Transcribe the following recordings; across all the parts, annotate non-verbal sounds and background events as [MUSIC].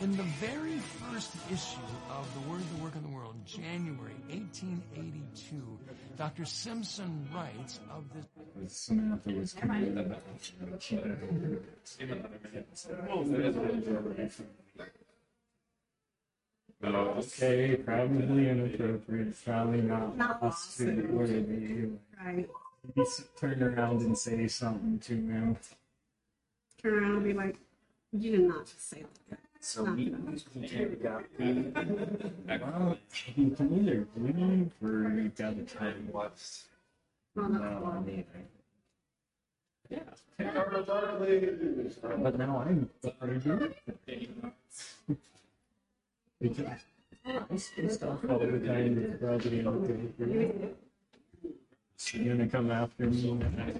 In the very first issue of The Word, of the Work, and the World, January 1882, Dr. Simpson writes of this. Samantha was coming in. Okay, probably inappropriate, probably not Not lawsuit worthy. Right. Maybe turn around and say something to him. Turn around and be like, you did not just say that. So we good. got Well, you can either leave or you gotta try to watch. Well, that's all. Yeah. But now I'm sorry. Because I say stuff all the time that's probably okay. She's gonna come after me and I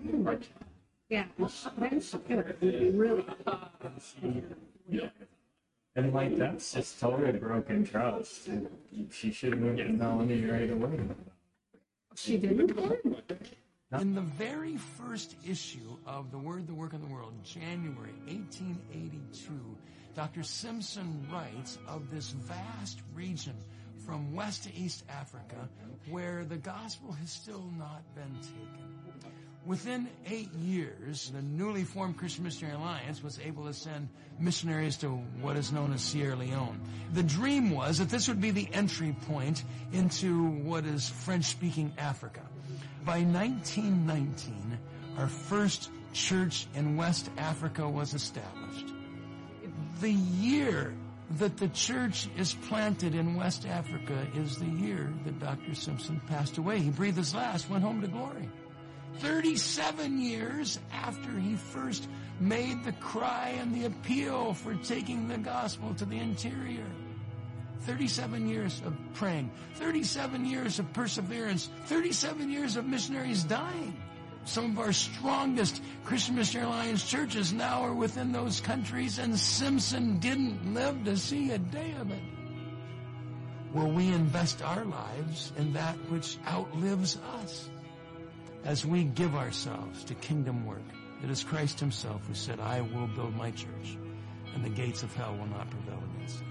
Yeah. That's good. Really. And like that's just totally broken trust. She shouldn't have known me right away. She didn't. In the very first issue of The Word, the Work, and the World, January 1882, Dr. Simpson writes of this vast region from West to East Africa where the gospel has still not been taken. Within eight years, the newly formed Christian Missionary Alliance was able to send missionaries to what is known as Sierra Leone. The dream was that this would be the entry point into what is French-speaking Africa. By 1919, our first church in West Africa was established. The year that the church is planted in West Africa is the year that Dr. Simpson passed away. He breathed his last, went home to glory. 37 years after he first made the cry and the appeal for taking the gospel to the interior. 37 years of praying, 37 years of perseverance, 37 years of missionaries dying. Some of our strongest Christian Missionary Alliance churches now are within those countries, and Simpson didn't live to see a day of it. Will we invest our lives in that which outlives us? As we give ourselves to kingdom work, it is Christ himself who said, I will build my church, and the gates of hell will not prevail against it.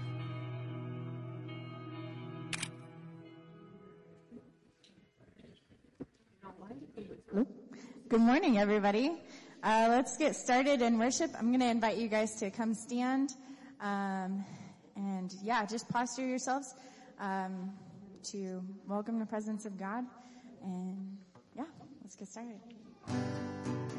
Good morning, everybody. Uh, let's get started in worship. I'm going to invite you guys to come stand. Um, and yeah, just posture yourselves um, to welcome the presence of God. And let's get started.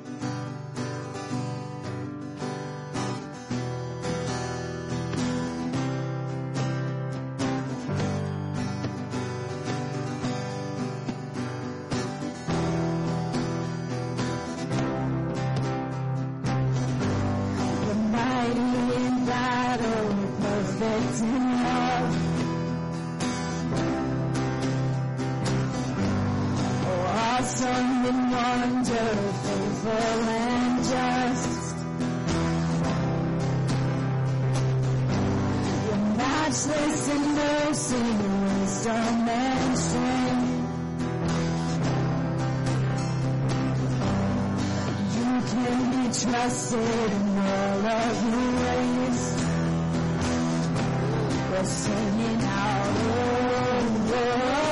Singing out, oh, oh,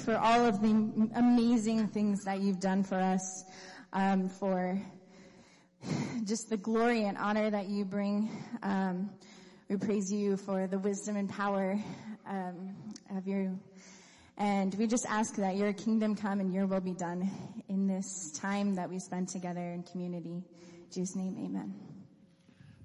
for all of the amazing things that you've done for us, um, for just the glory and honor that you bring. Um, we praise you for the wisdom and power um, of you. And we just ask that your kingdom come and your will be done in this time that we spend together in community. In Jesus' name, amen.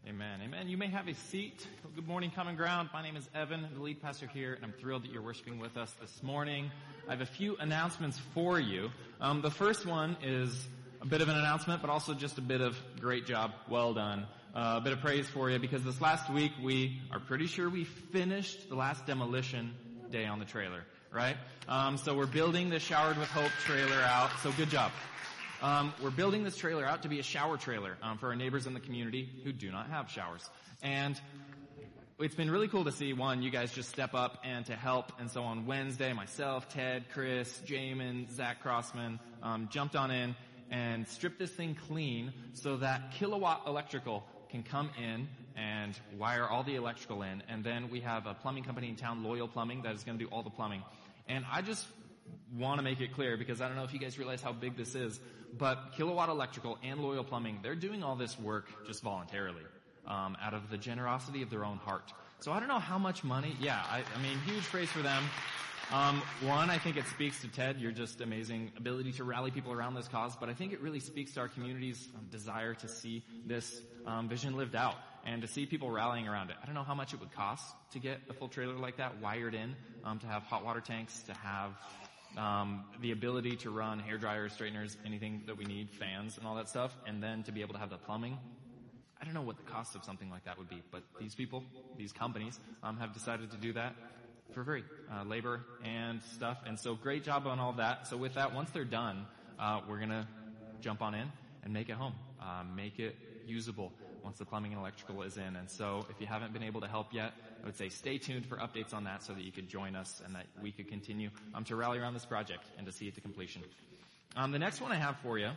Amen. Amen. You may have a seat. Good morning, Common Ground. My name is Evan, I'm the lead pastor here, and I'm thrilled that you're worshiping with us this morning. I have a few announcements for you. Um, the first one is a bit of an announcement, but also just a bit of great job, well done. Uh, a bit of praise for you because this last week we are pretty sure we finished the last demolition day on the trailer, right? Um, so we're building the Showered with Hope trailer out. So good job. Um, we're building this trailer out to be a shower trailer um, for our neighbors in the community who do not have showers. And it's been really cool to see one, you guys just step up and to help. And so on Wednesday, myself, Ted, Chris, Jamin, Zach Crossman um, jumped on in and stripped this thing clean so that Kilowatt Electrical can come in and wire all the electrical in. And then we have a plumbing company in town, Loyal Plumbing, that is going to do all the plumbing. And I just want to make it clear because I don't know if you guys realize how big this is, but Kilowatt Electrical and Loyal Plumbing, they're doing all this work just voluntarily, um, out of the generosity of their own heart. So I don't know how much money. Yeah, I, I mean, huge praise for them. Um, one, I think it speaks to Ted, your just amazing ability to rally people around this cause, but I think it really speaks to our community's um, desire to see this um, vision lived out and to see people rallying around it. I don't know how much it would cost to get a full trailer like that wired in, um, to have hot water tanks, to have um, the ability to run hair dryers, straighteners, anything that we need, fans and all that stuff, and then to be able to have the plumbing. I don't know what the cost of something like that would be, but these people, these companies, um, have decided to do that for free, uh, labor and stuff. And so great job on all that. So with that, once they're done, uh, we're to jump on in and make it home, uh, make it usable once the plumbing and electrical is in. And so if you haven't been able to help yet, I would say stay tuned for updates on that so that you could join us and that we could continue um, to rally around this project and to see it to completion. Um, the next one I have for you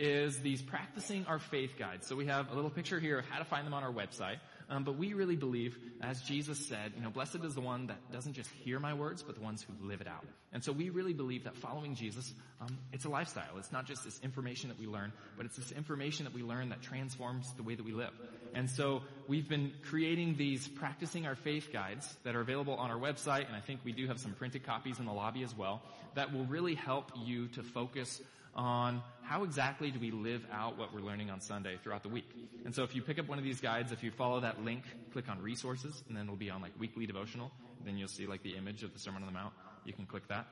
is these practicing our faith guides. So we have a little picture here of how to find them on our website. Um, but we really believe, as Jesus said, you know, blessed is the one that doesn't just hear my words, but the ones who live it out. And so we really believe that following Jesus, um, it's a lifestyle. It's not just this information that we learn, but it's this information that we learn that transforms the way that we live. And so we've been creating these practicing our faith guides that are available on our website, and I think we do have some printed copies in the lobby as well, that will really help you to focus on how exactly do we live out what we're learning on Sunday throughout the week. And so if you pick up one of these guides, if you follow that link, click on resources, and then it'll be on like weekly devotional, then you'll see like the image of the Sermon on the Mount. You can click that.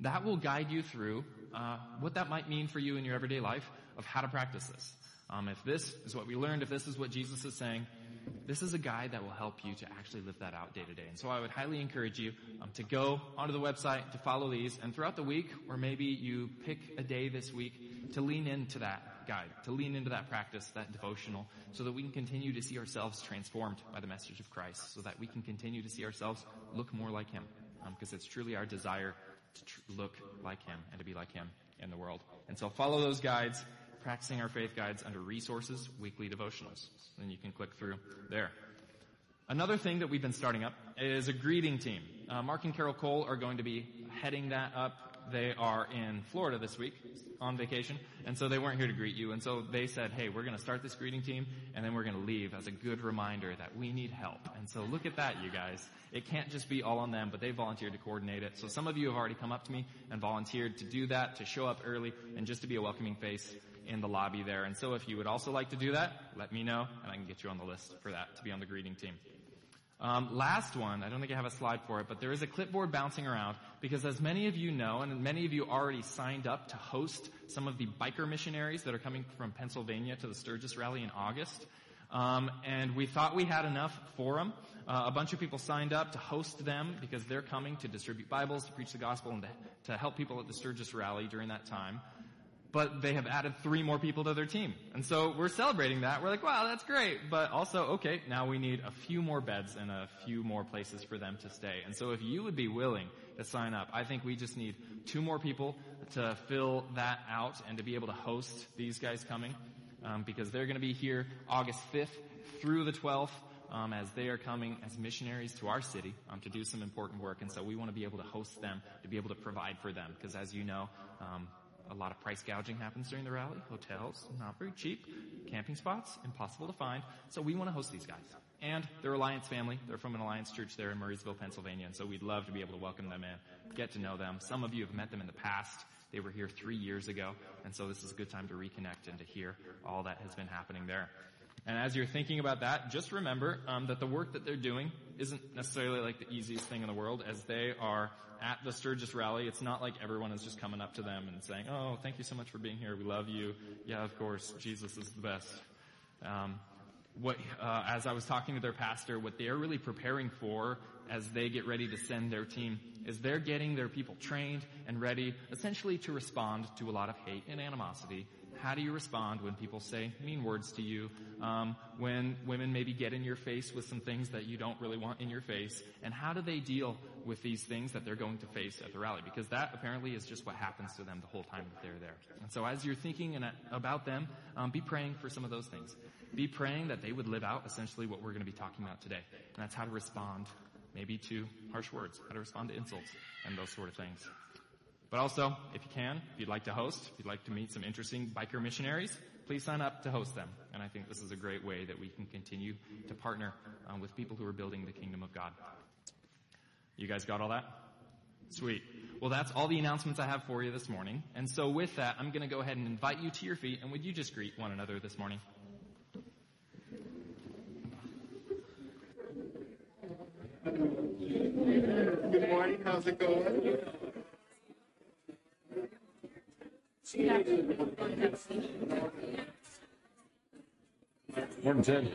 That will guide you through uh, what that might mean for you in your everyday life of how to practice this. Um, if this is what we learned, if this is what Jesus is saying, this is a guide that will help you to actually live that out day to day. And so I would highly encourage you um, to go onto the website to follow these, and throughout the week, or maybe you pick a day this week to lean into that guide, to lean into that practice, that devotional, so that we can continue to see ourselves transformed by the message of Christ, so that we can continue to see ourselves look more like Him, because um, it's truly our desire to tr- look like Him and to be like Him in the world. And so follow those guides practicing our faith guides under resources, weekly devotionals. And you can click through there. Another thing that we've been starting up is a greeting team. Uh, Mark and Carol Cole are going to be heading that up. They are in Florida this week on vacation, and so they weren't here to greet you. And so they said, hey, we're going to start this greeting team, and then we're going to leave as a good reminder that we need help. And so look at that, you guys. It can't just be all on them, but they volunteered to coordinate it. So some of you have already come up to me and volunteered to do that, to show up early, and just to be a welcoming face in the lobby there. And so if you would also like to do that, let me know and I can get you on the list for that to be on the greeting team. Um, last one, I don't think I have a slide for it, but there is a clipboard bouncing around because as many of you know, and many of you already signed up to host some of the biker missionaries that are coming from Pennsylvania to the Sturgis rally in August. Um, and we thought we had enough for them. Uh, a bunch of people signed up to host them because they're coming to distribute Bibles, to preach the gospel, and to, to help people at the Sturgis rally during that time but they have added three more people to their team. And so we're celebrating that. We're like, wow, that's great. But also, okay, now we need a few more beds and a few more places for them to stay. And so if you would be willing to sign up, I think we just need two more people to fill that out and to be able to host these guys coming. Um, because they're going to be here August 5th through the 12th. Um, as they are coming as missionaries to our city um, to do some important work, and so we want to be able to host them, to be able to provide for them, because as you know, um, a lot of price gouging happens during the rally. Hotels, not very cheap. Camping spots, impossible to find. So we want to host these guys. And they're Alliance family. They're from an Alliance church there in Murrysville, Pennsylvania. And so we'd love to be able to welcome them in, get to know them. Some of you have met them in the past. They were here three years ago. And so this is a good time to reconnect and to hear all that has been happening there. And as you're thinking about that, just remember um, that the work that they're doing isn't necessarily like the easiest thing in the world. As they are at the Sturgis rally, it's not like everyone is just coming up to them and saying, "Oh, thank you so much for being here. We love you. Yeah, of course, Jesus is the best." Um, what, uh, as I was talking to their pastor, what they're really preparing for as they get ready to send their team is they're getting their people trained and ready, essentially to respond to a lot of hate and animosity how do you respond when people say mean words to you? Um, when women maybe get in your face with some things that you don't really want in your face? And how do they deal with these things that they're going to face at the rally? Because that apparently is just what happens to them the whole time that they're there. And so as you're thinking about them, um, be praying for some of those things. Be praying that they would live out essentially what we're going to be talking about today. And that's how to respond maybe to harsh words, how to respond to insults, and those sort of things. But also, if you can, if you'd like to host, if you'd like to meet some interesting biker missionaries, please sign up to host them. And I think this is a great way that we can continue to partner um, with people who are building the kingdom of God. You guys got all that? Sweet. Well, that's all the announcements I have for you this morning. And so with that, I'm going to go ahead and invite you to your feet. And would you just greet one another this morning? Good morning. How's it going? Morning, Ted.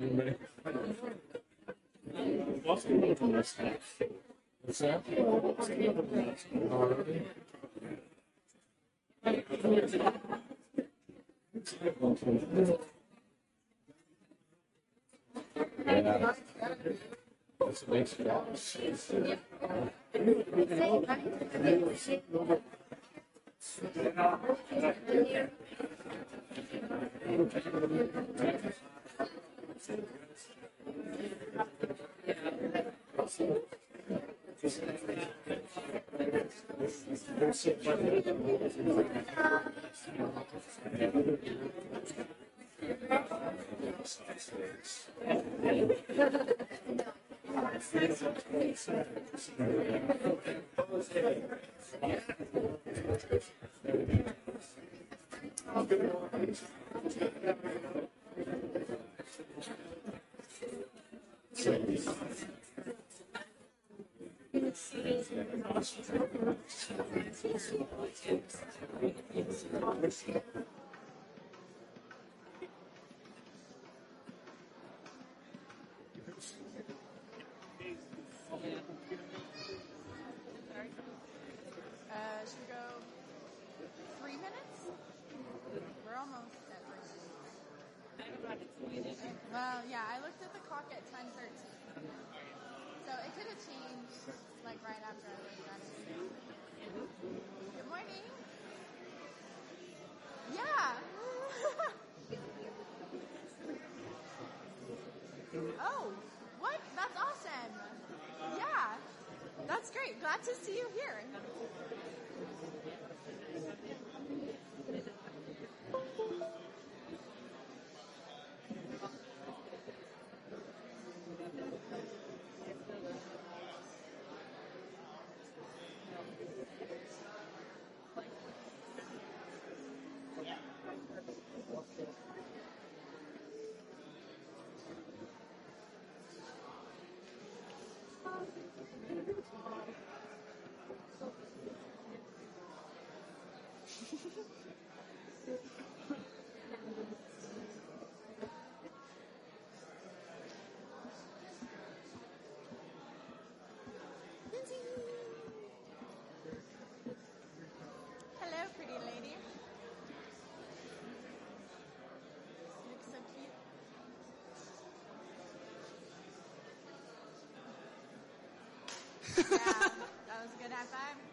Anybody? What's that? Alright. Yeah. This makes Yeah. Yeah. this year. Well, yeah, I looked at the clock at 10:13, so it could have changed like right after I left. great. Glad to see you here. yeah, that was a good high five.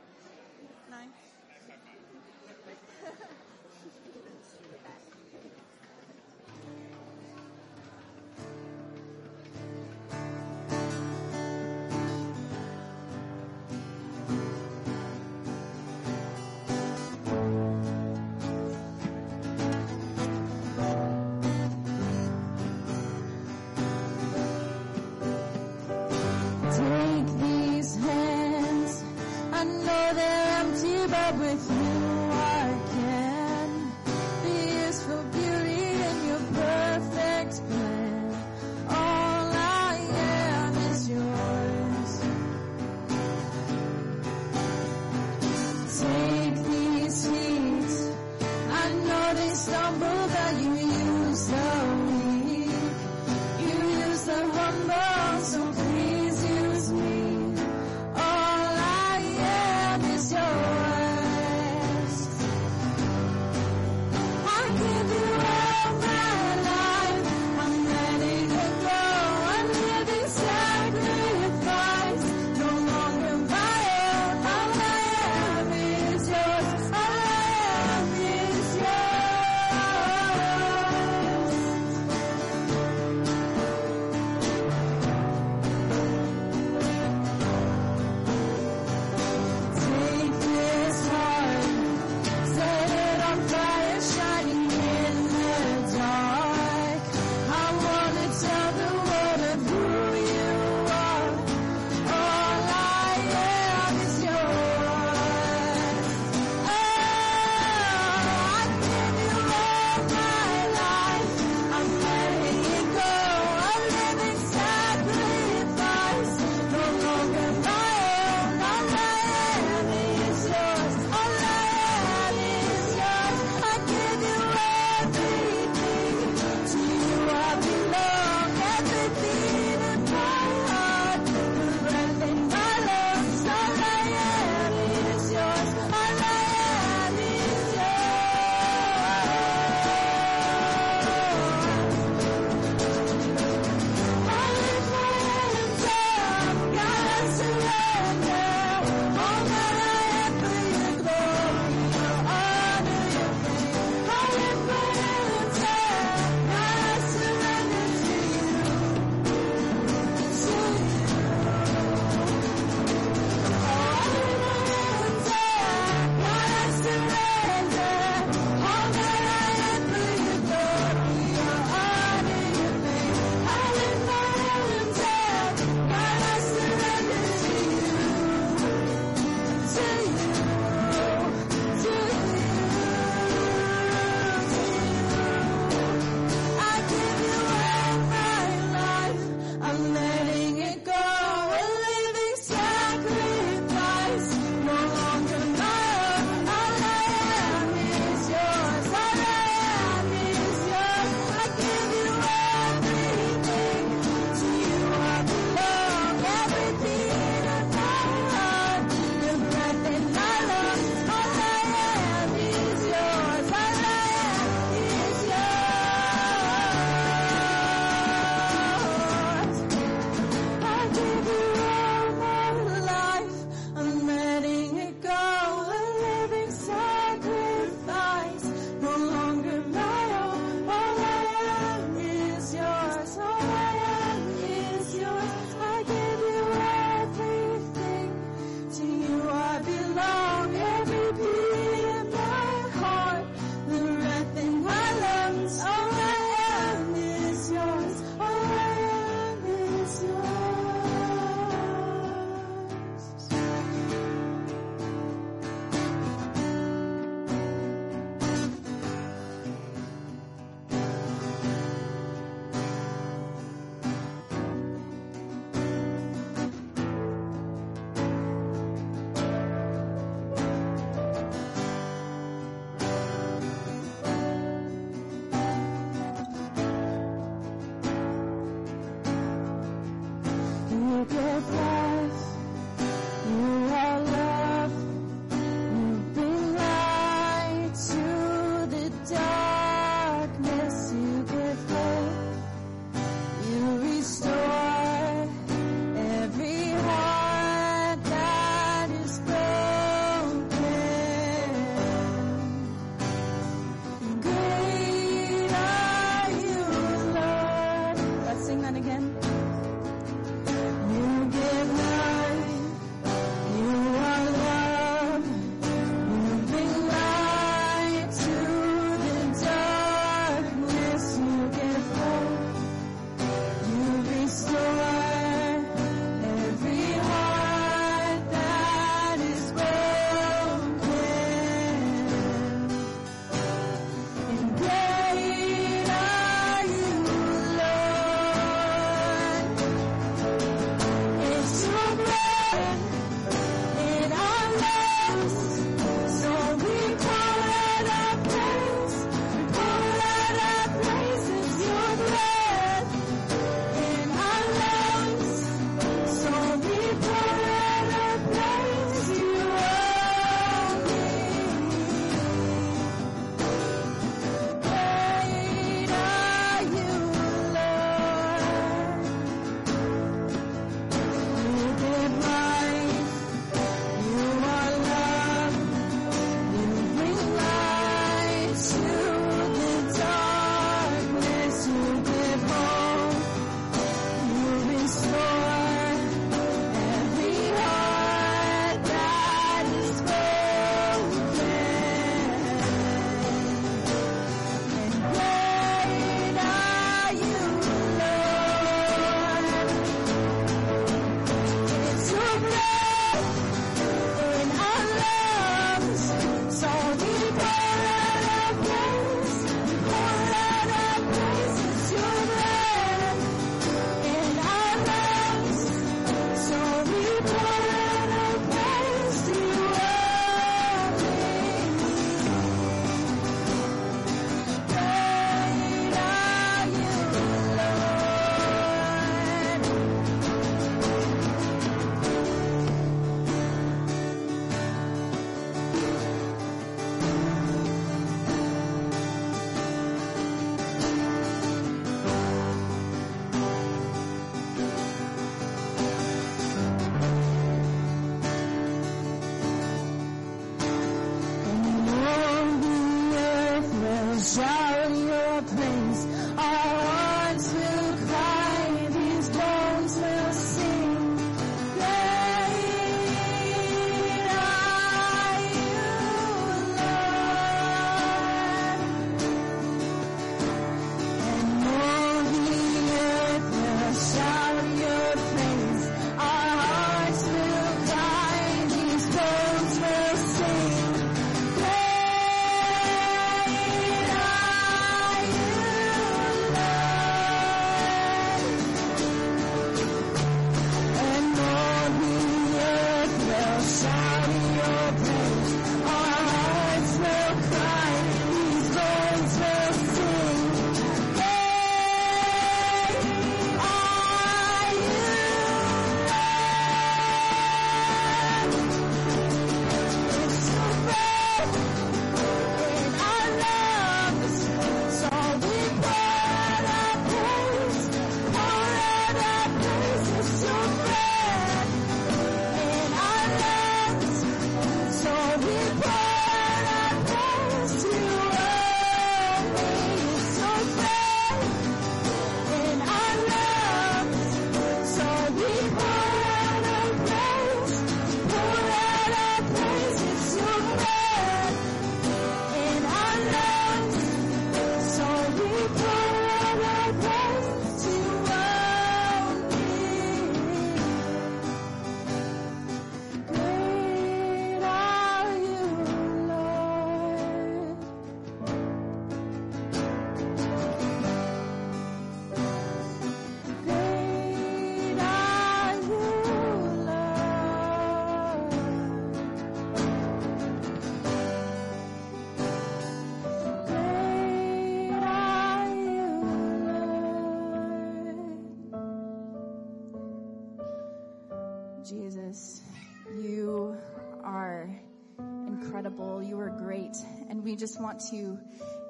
To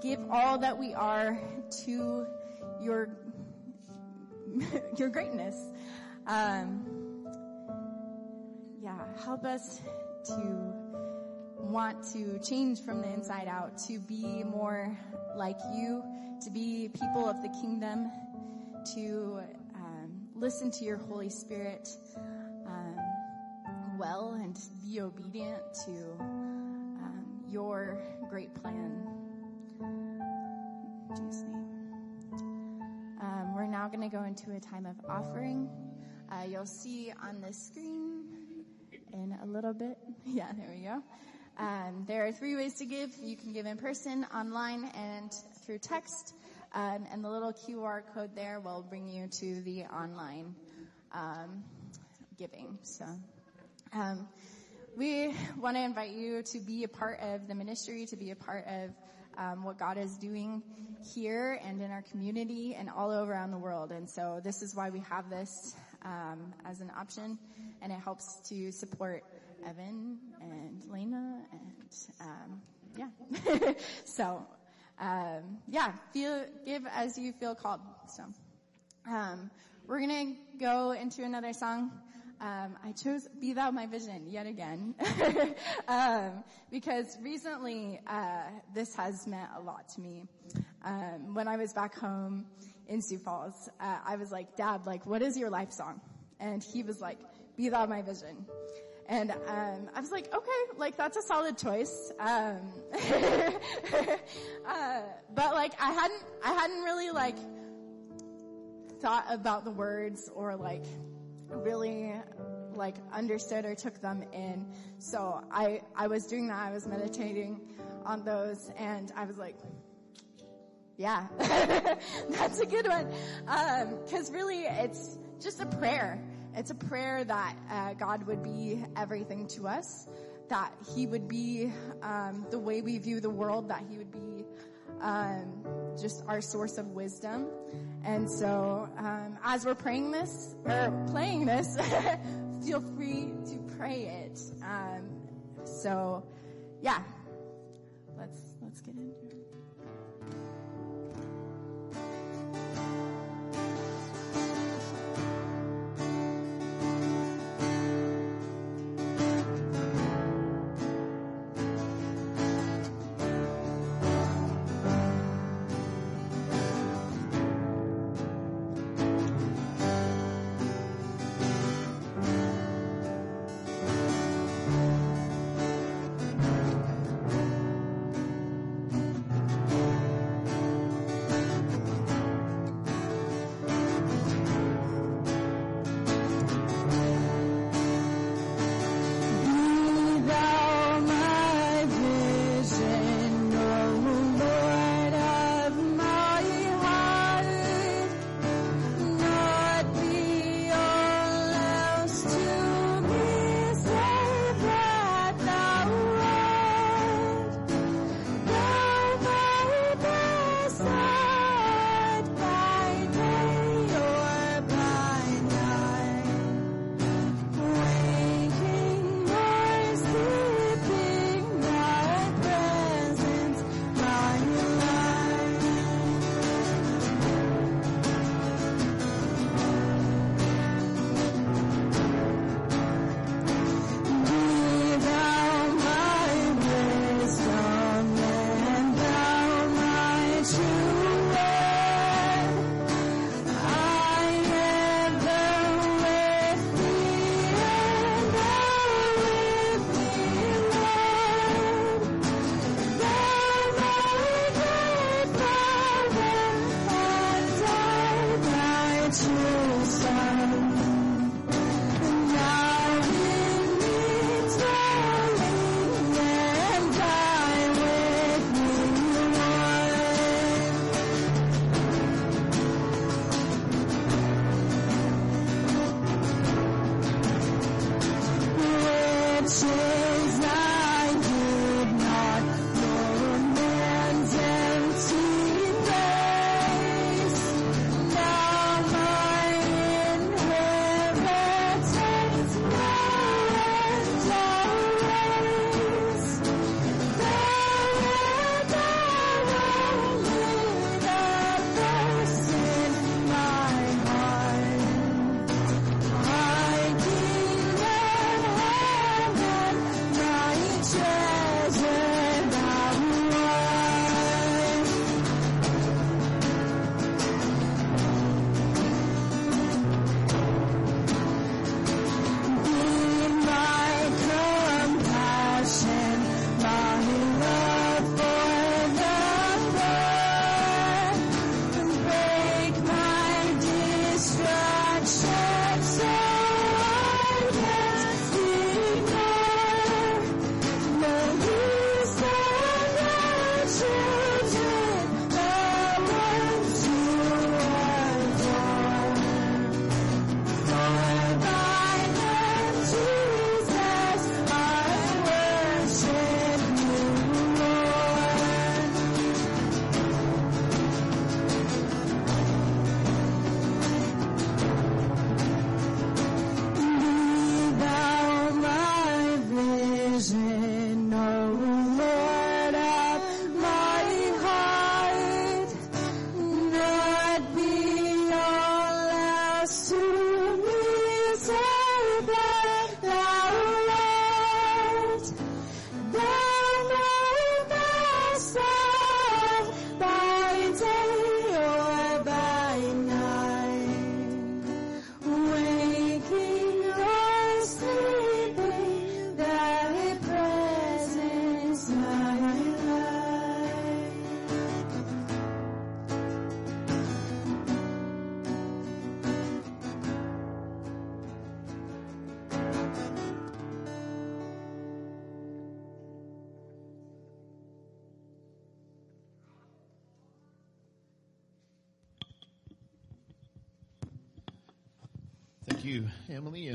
give all that we are to your, your greatness. Um, yeah, help us to want to change from the inside out, to be more like you, to be people of the kingdom, to um, listen to your Holy Spirit um, well and be obedient to um, your great plan. In Jesus' name. Um, we're now going to go into a time of offering. Uh, you'll see on the screen in a little bit. [LAUGHS] Yeah, there we go. Um, there are three ways to give. You can give in person, online, and through text. Um, and the little QR code there will bring you to the online um, giving. So, um, we want to invite you to be a part of the ministry, to be a part of um, what God is doing here and in our community and all over around the world. And so, this is why we have this um, as an option, and it helps to support Evan and Lena and um, yeah. [LAUGHS] so um, yeah, feel give as you feel called. So um, we're gonna go into another song. Um, I chose "Be Thou My Vision" yet again [LAUGHS] um, because recently uh, this has meant a lot to me. Um, when I was back home in Sioux Falls, uh, I was like, "Dad, like, what is your life song?" And he was like, "Be Thou My Vision." And um, I was like, okay, like that's a solid choice. Um, [LAUGHS] uh, but like I hadn't, I hadn't really like thought about the words or like really like understood or took them in. So I, I was doing that. I was meditating on those, and I was like, yeah, [LAUGHS] that's a good one. Um, Because really, it's just a prayer. It's a prayer that uh, God would be everything to us, that He would be um, the way we view the world, that He would be um, just our source of wisdom. And so, um, as we're praying this or playing this, [LAUGHS] feel free to pray it. Um, so, yeah, let's let's get into it.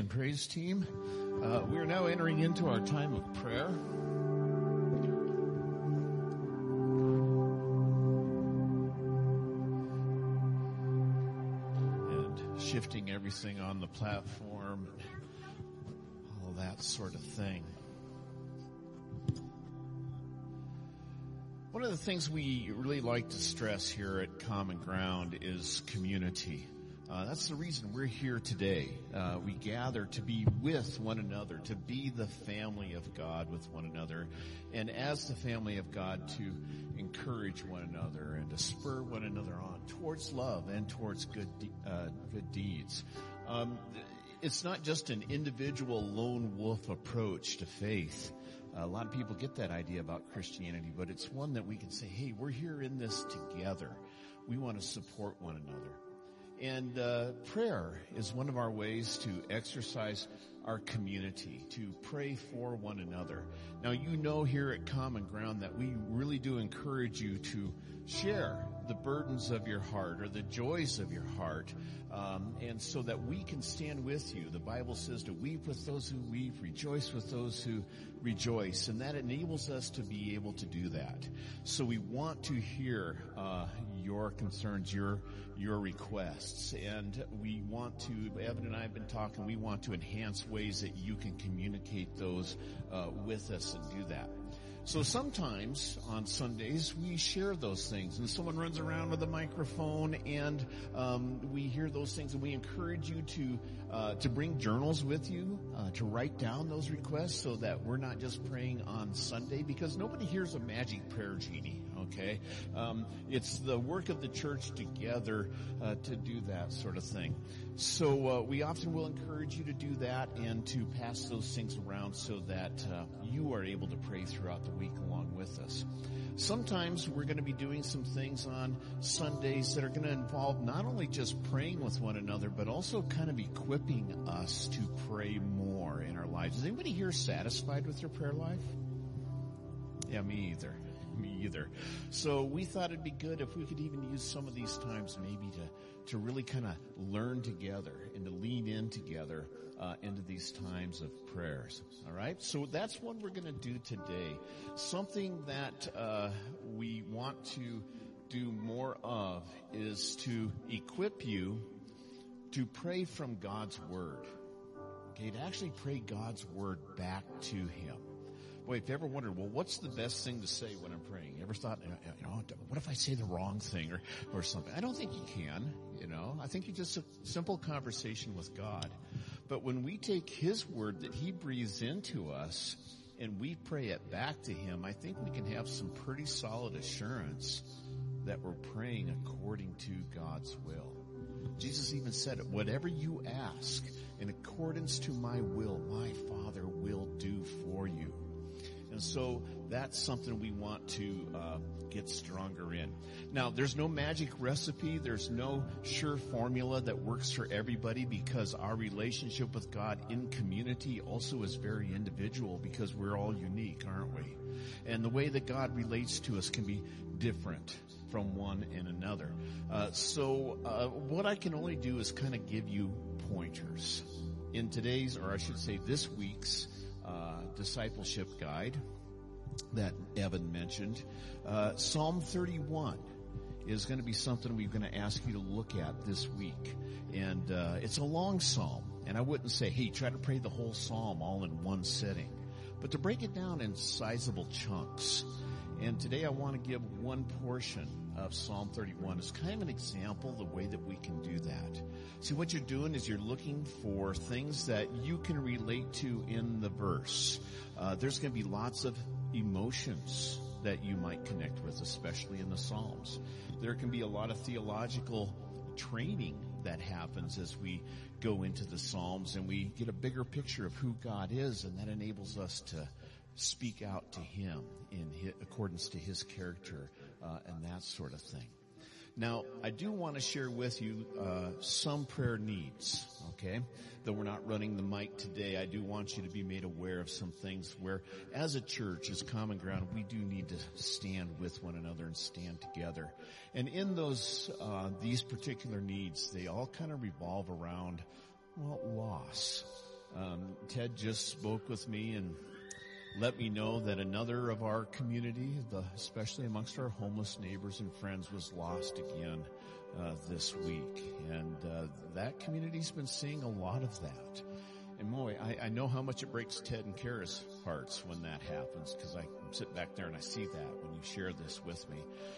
Praise team. Uh, we are now entering into our time of prayer. And shifting everything on the platform, all that sort of thing. One of the things we really like to stress here at Common Ground is community. Uh, that's the reason we're here today. Uh, we gather to be with one another, to be the family of God with one another, and as the family of God to encourage one another and to spur one another on towards love and towards good de- uh, good deeds. Um, it's not just an individual lone wolf approach to faith. A lot of people get that idea about Christianity, but it's one that we can say, hey, we're here in this together. We want to support one another. And uh, prayer is one of our ways to exercise our community, to pray for one another. Now, you know here at Common Ground that we really do encourage you to share the burdens of your heart or the joys of your heart, um, and so that we can stand with you. The Bible says to weep with those who weep, rejoice with those who rejoice, and that enables us to be able to do that. So we want to hear uh, your concerns, your your requests, and we want to. Evan and I have been talking. We want to enhance ways that you can communicate those uh, with us and do that. So sometimes on Sundays we share those things, and someone runs around with a microphone, and um, we hear those things, and we encourage you to uh, to bring journals with you uh, to write down those requests, so that we're not just praying on Sunday, because nobody hears a magic prayer genie. Okay, um, it's the work of the church together uh, to do that sort of thing. So uh, we often will encourage you to do that and to pass those things around so that uh, you are able to pray throughout the week along with us. Sometimes we're going to be doing some things on Sundays that are going to involve not only just praying with one another, but also kind of equipping us to pray more in our lives. Is anybody here satisfied with their prayer life? Yeah, me either. Me either. So we thought it'd be good if we could even use some of these times maybe to, to really kind of learn together and to lean in together uh, into these times of prayers. All right. So that's what we're going to do today. Something that uh, we want to do more of is to equip you to pray from God's word. Okay, to actually pray God's word back to Him. Boy, if you ever wondered, well, what's the best thing to say when I'm praying? You ever thought, you know, what if I say the wrong thing or, or something? I don't think you can, you know. I think you just a simple conversation with God. But when we take His word that He breathes into us and we pray it back to Him, I think we can have some pretty solid assurance that we're praying according to God's will. Jesus even said it, whatever you ask in accordance to my will, my Father will do for you. And so that's something we want to uh, get stronger in. Now, there's no magic recipe. There's no sure formula that works for everybody because our relationship with God in community also is very individual because we're all unique, aren't we? And the way that God relates to us can be different from one and another. Uh, so uh, what I can only do is kind of give you pointers. In today's, or I should say this week's, uh, discipleship guide that Evan mentioned, uh, Psalm 31 is going to be something we're going to ask you to look at this week. And uh, it's a long psalm. And I wouldn't say, hey, try to pray the whole psalm all in one sitting. But to break it down in sizable chunks. And today I want to give one portion of Psalm 31 as kind of an example the way that we can do that. See, what you're doing is you're looking for things that you can relate to in the verse. Uh, there's going to be lots of emotions that you might connect with, especially in the Psalms. There can be a lot of theological training that happens as we go into the Psalms and we get a bigger picture of who God is and that enables us to speak out to Him in his, accordance to His character uh, and that sort of thing. Now, I do want to share with you uh, some prayer needs. Okay, though we're not running the mic today, I do want you to be made aware of some things where, as a church, as common ground, we do need to stand with one another and stand together. And in those uh, these particular needs, they all kind of revolve around well, loss. Um, Ted just spoke with me and let me know that another of our community, the, especially amongst our homeless neighbors and friends, was lost again uh, this week, and uh, that community's been seeing a lot of that. And boy, I, I know how much it breaks Ted and Kara's hearts when that happens because I sit back there and I see that when you share this with me.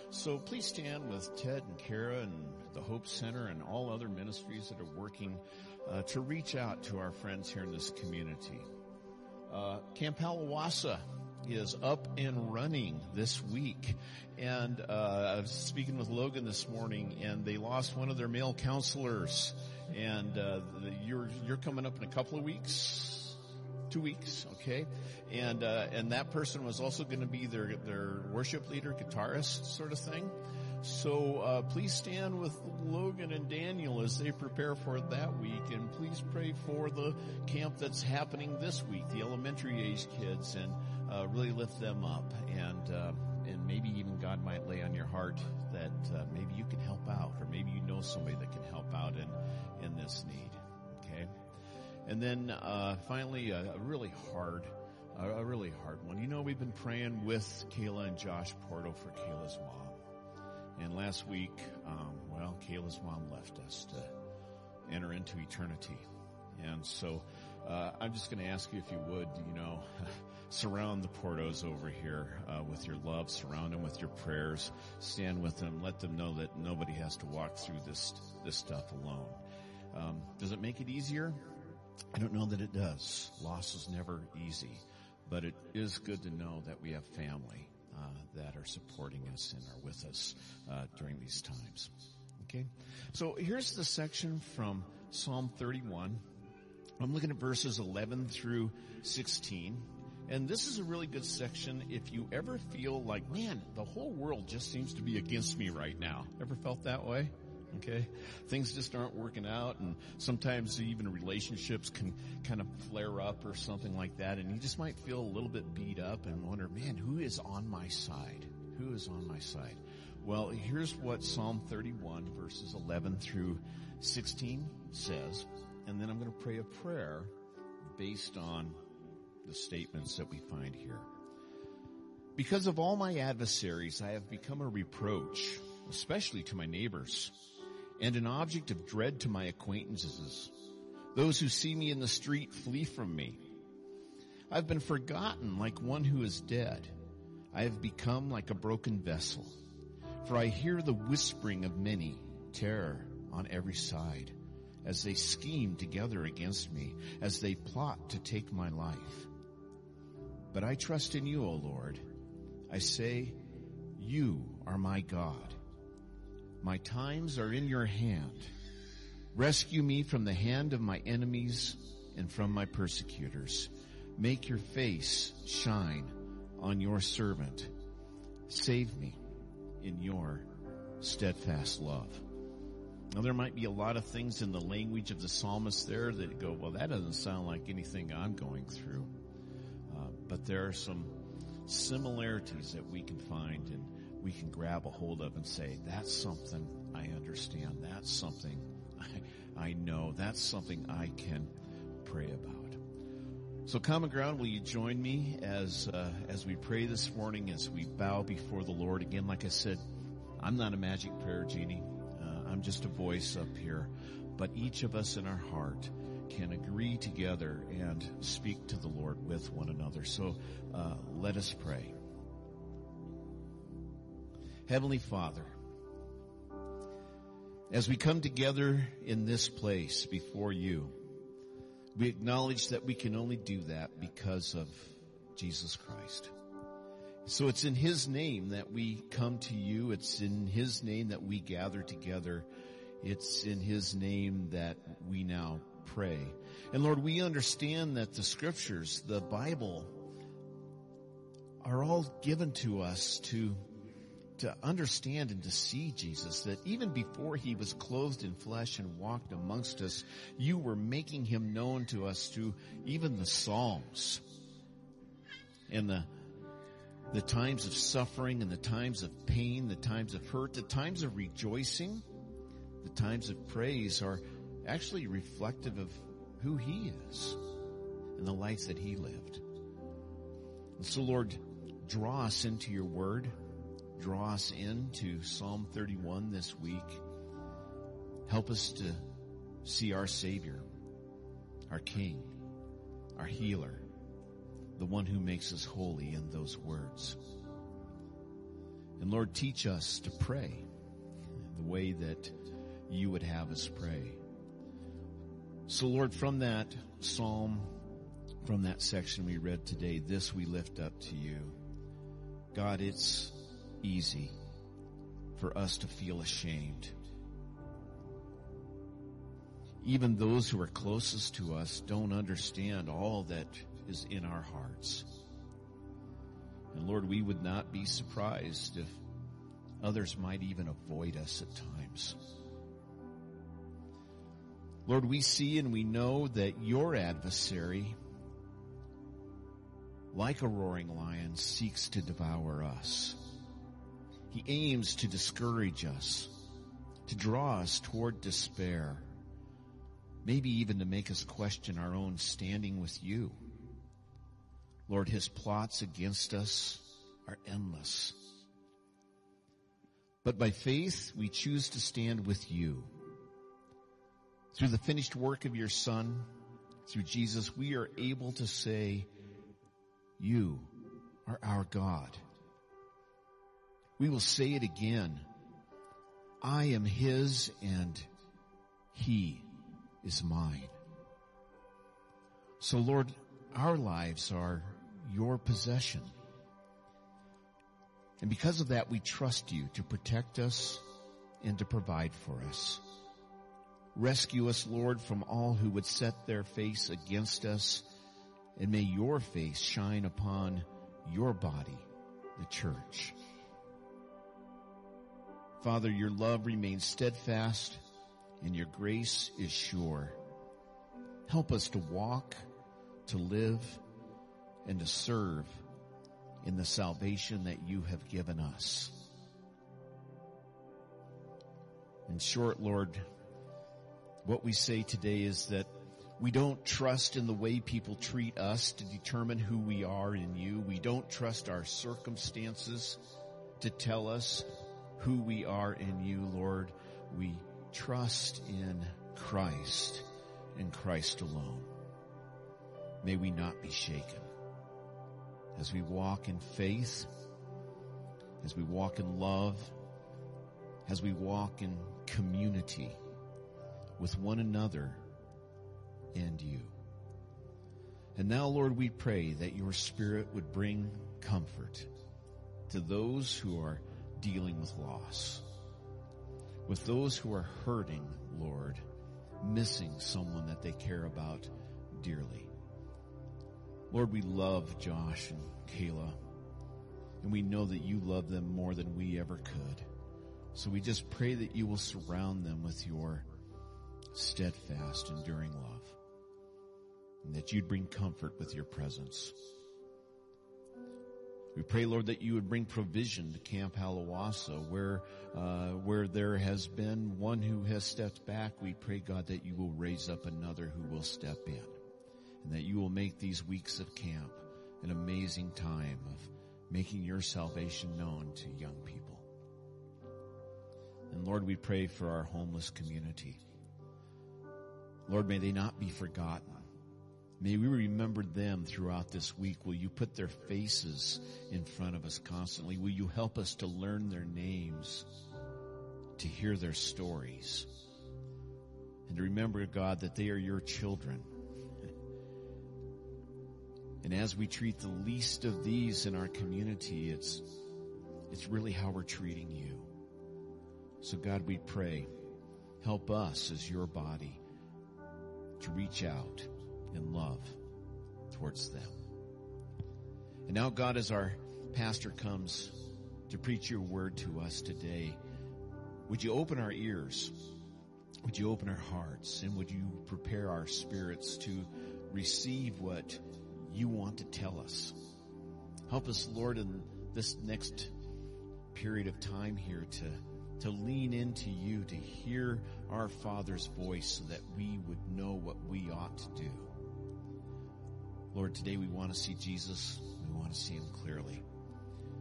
So please stand with Ted and Kara and the Hope Center and all other ministries that are working uh, to reach out to our friends here in this community. Uh, Camp Halawasa is up and running this week. And uh, I was speaking with Logan this morning, and they lost one of their male counselors. And uh, the, you're you're coming up in a couple of weeks, two weeks, okay? And uh, and that person was also going to be their their worship leader, guitarist, sort of thing. So uh, please stand with Logan and Daniel as they prepare for that week, and please pray for the camp that's happening this week, the elementary age kids, and uh, really lift them up. And uh, and maybe even God might lay on your heart that uh, maybe you can help out, or maybe you know somebody that can help out in in this need. Okay, and then uh, finally, a, a really hard. A a really hard one. You know, we've been praying with Kayla and Josh Porto for Kayla's mom. And last week, um, well, Kayla's mom left us to enter into eternity. And so, uh, I'm just going to ask you if you would, you know, [LAUGHS] surround the Portos over here uh, with your love, surround them with your prayers, stand with them, let them know that nobody has to walk through this this stuff alone. Um, does it make it easier? I don't know that it does. Loss is never easy, but it is good to know that we have family that are supporting us and are with us uh, during these times. Okay, so here's the section from Psalm 31. I'm looking at verses 11 through 16. And this is a really good section if you ever feel like, man, the whole world just seems to be against me right now. Ever felt that way? Okay. Things just aren't working out and sometimes even relationships can kind of flare up or something like that. And you just might feel a little bit beat up and wonder, man, who is on my side? Who is on my side? Well, here's what Psalm 31 verses 11 through 16 says. And then I'm going to pray a prayer based on the statements that we find here. Because of all my adversaries, I have become a reproach, especially to my neighbors, and an object of dread to my acquaintances. Those who see me in the street flee from me. I've been forgotten like one who is dead. I have become like a broken vessel. For I hear the whispering of many, terror on every side, as they scheme together against me, as they plot to take my life. But I trust in you, O Lord. I say, you are my God. My times are in your hand. Rescue me from the hand of my enemies and from my persecutors. Make your face shine on your servant. Save me in your steadfast love. Now there might be a lot of things in the language of the psalmist there that go, well, that doesn't sound like anything I'm going through. Uh, but there are some similarities that we can find and we can grab a hold of and say, that's something I understand. That's something I, [LAUGHS] I know. That's something I can pray about. So common ground, will you join me as, uh, as we pray this morning, as we bow before the Lord? Again, like I said, I'm not a magic prayer genie. Uh, I'm just a voice up here, but each of us in our heart can agree together and speak to the Lord with one another. So uh, let us pray. Heavenly Father, as we come together in this place before you, we acknowledge that we can only do that because of Jesus Christ. So it's in His name that we come to you. It's in His name that we gather together. It's in His name that we now pray. And Lord, we understand that the scriptures, the Bible, are all given to us to to understand and to see Jesus, that even before he was clothed in flesh and walked amongst us, you were making him known to us through even the Psalms and the the times of suffering and the times of pain, the times of hurt, the times of rejoicing, the times of praise are actually reflective of who he is and the life that he lived. And so Lord, draw us into your word. Draw us into Psalm 31 this week. Help us to see our Savior, our King, our healer, the one who makes us holy in those words. And Lord, teach us to pray the way that you would have us pray. So Lord, from that psalm, from that section we read today, this we lift up to you. God, it's easy for us to feel ashamed. Even those who are closest to us don't understand all that is in our hearts. And Lord, we would not be surprised if others might even avoid us at times. Lord, we see and we know that your adversary, like a roaring lion, seeks to devour us. He aims to discourage us, to draw us toward despair, maybe even to make us question our own standing with you. Lord, his plots against us are endless. But by faith, we choose to stand with you. Through the finished work of your Son, through Jesus, we are able to say, You are our God. We will say it again. I am His and He is mine. So Lord, our lives are your possession. And because of that, we trust you to protect us and to provide for us. Rescue us, Lord, from all who would set their face against us, and may your face shine upon your body, the church. Father, your love remains steadfast and your grace is sure. Help us to walk, to live, and to serve in the salvation that you have given us. In short, Lord, what we say today is that we don't trust in the way people treat us to determine who we are in you. We don't trust our circumstances to tell us who we are in you, Lord. We trust in Christ and Christ alone. May we not be shaken as we walk in faith, as we walk in love, as we walk in community with one another and you. And now, Lord, we pray that your spirit would bring comfort to those who are dealing with loss, with those who are hurting, Lord, missing someone that they care about dearly. Lord, we love Josh and Kayla, and we know that you love them more than we ever could. So we just pray that you will surround them with your steadfast, enduring love, and that you'd bring comfort with your presence. We pray, Lord, that you would bring provision to Camp Halawasa, where uh, where there has been one who has stepped back. We pray, God, that you will raise up another who will step in, and that you will make these weeks of camp an amazing time of making your salvation known to young people. And Lord, we pray for our homeless community. Lord, may they not be forgotten. May we remember them throughout this week. Will you put their faces in front of us constantly? Will you help us to learn their names, to hear their stories, and to remember, God, that they are your children. And as we treat the least of these in our community, it's, it's really how we're treating you. So God, we pray, help us as your body to reach out in love towards them. And now, God, as our pastor comes to preach your word to us today, would you open our ears? Would you open our hearts? And would you prepare our spirits to receive what you want to tell us? Help us, Lord, in this next period of time here to, to lean into you, to hear our Father's voice so that we would know what we ought to do. Lord, today we want to see Jesus. We want to see him clearly.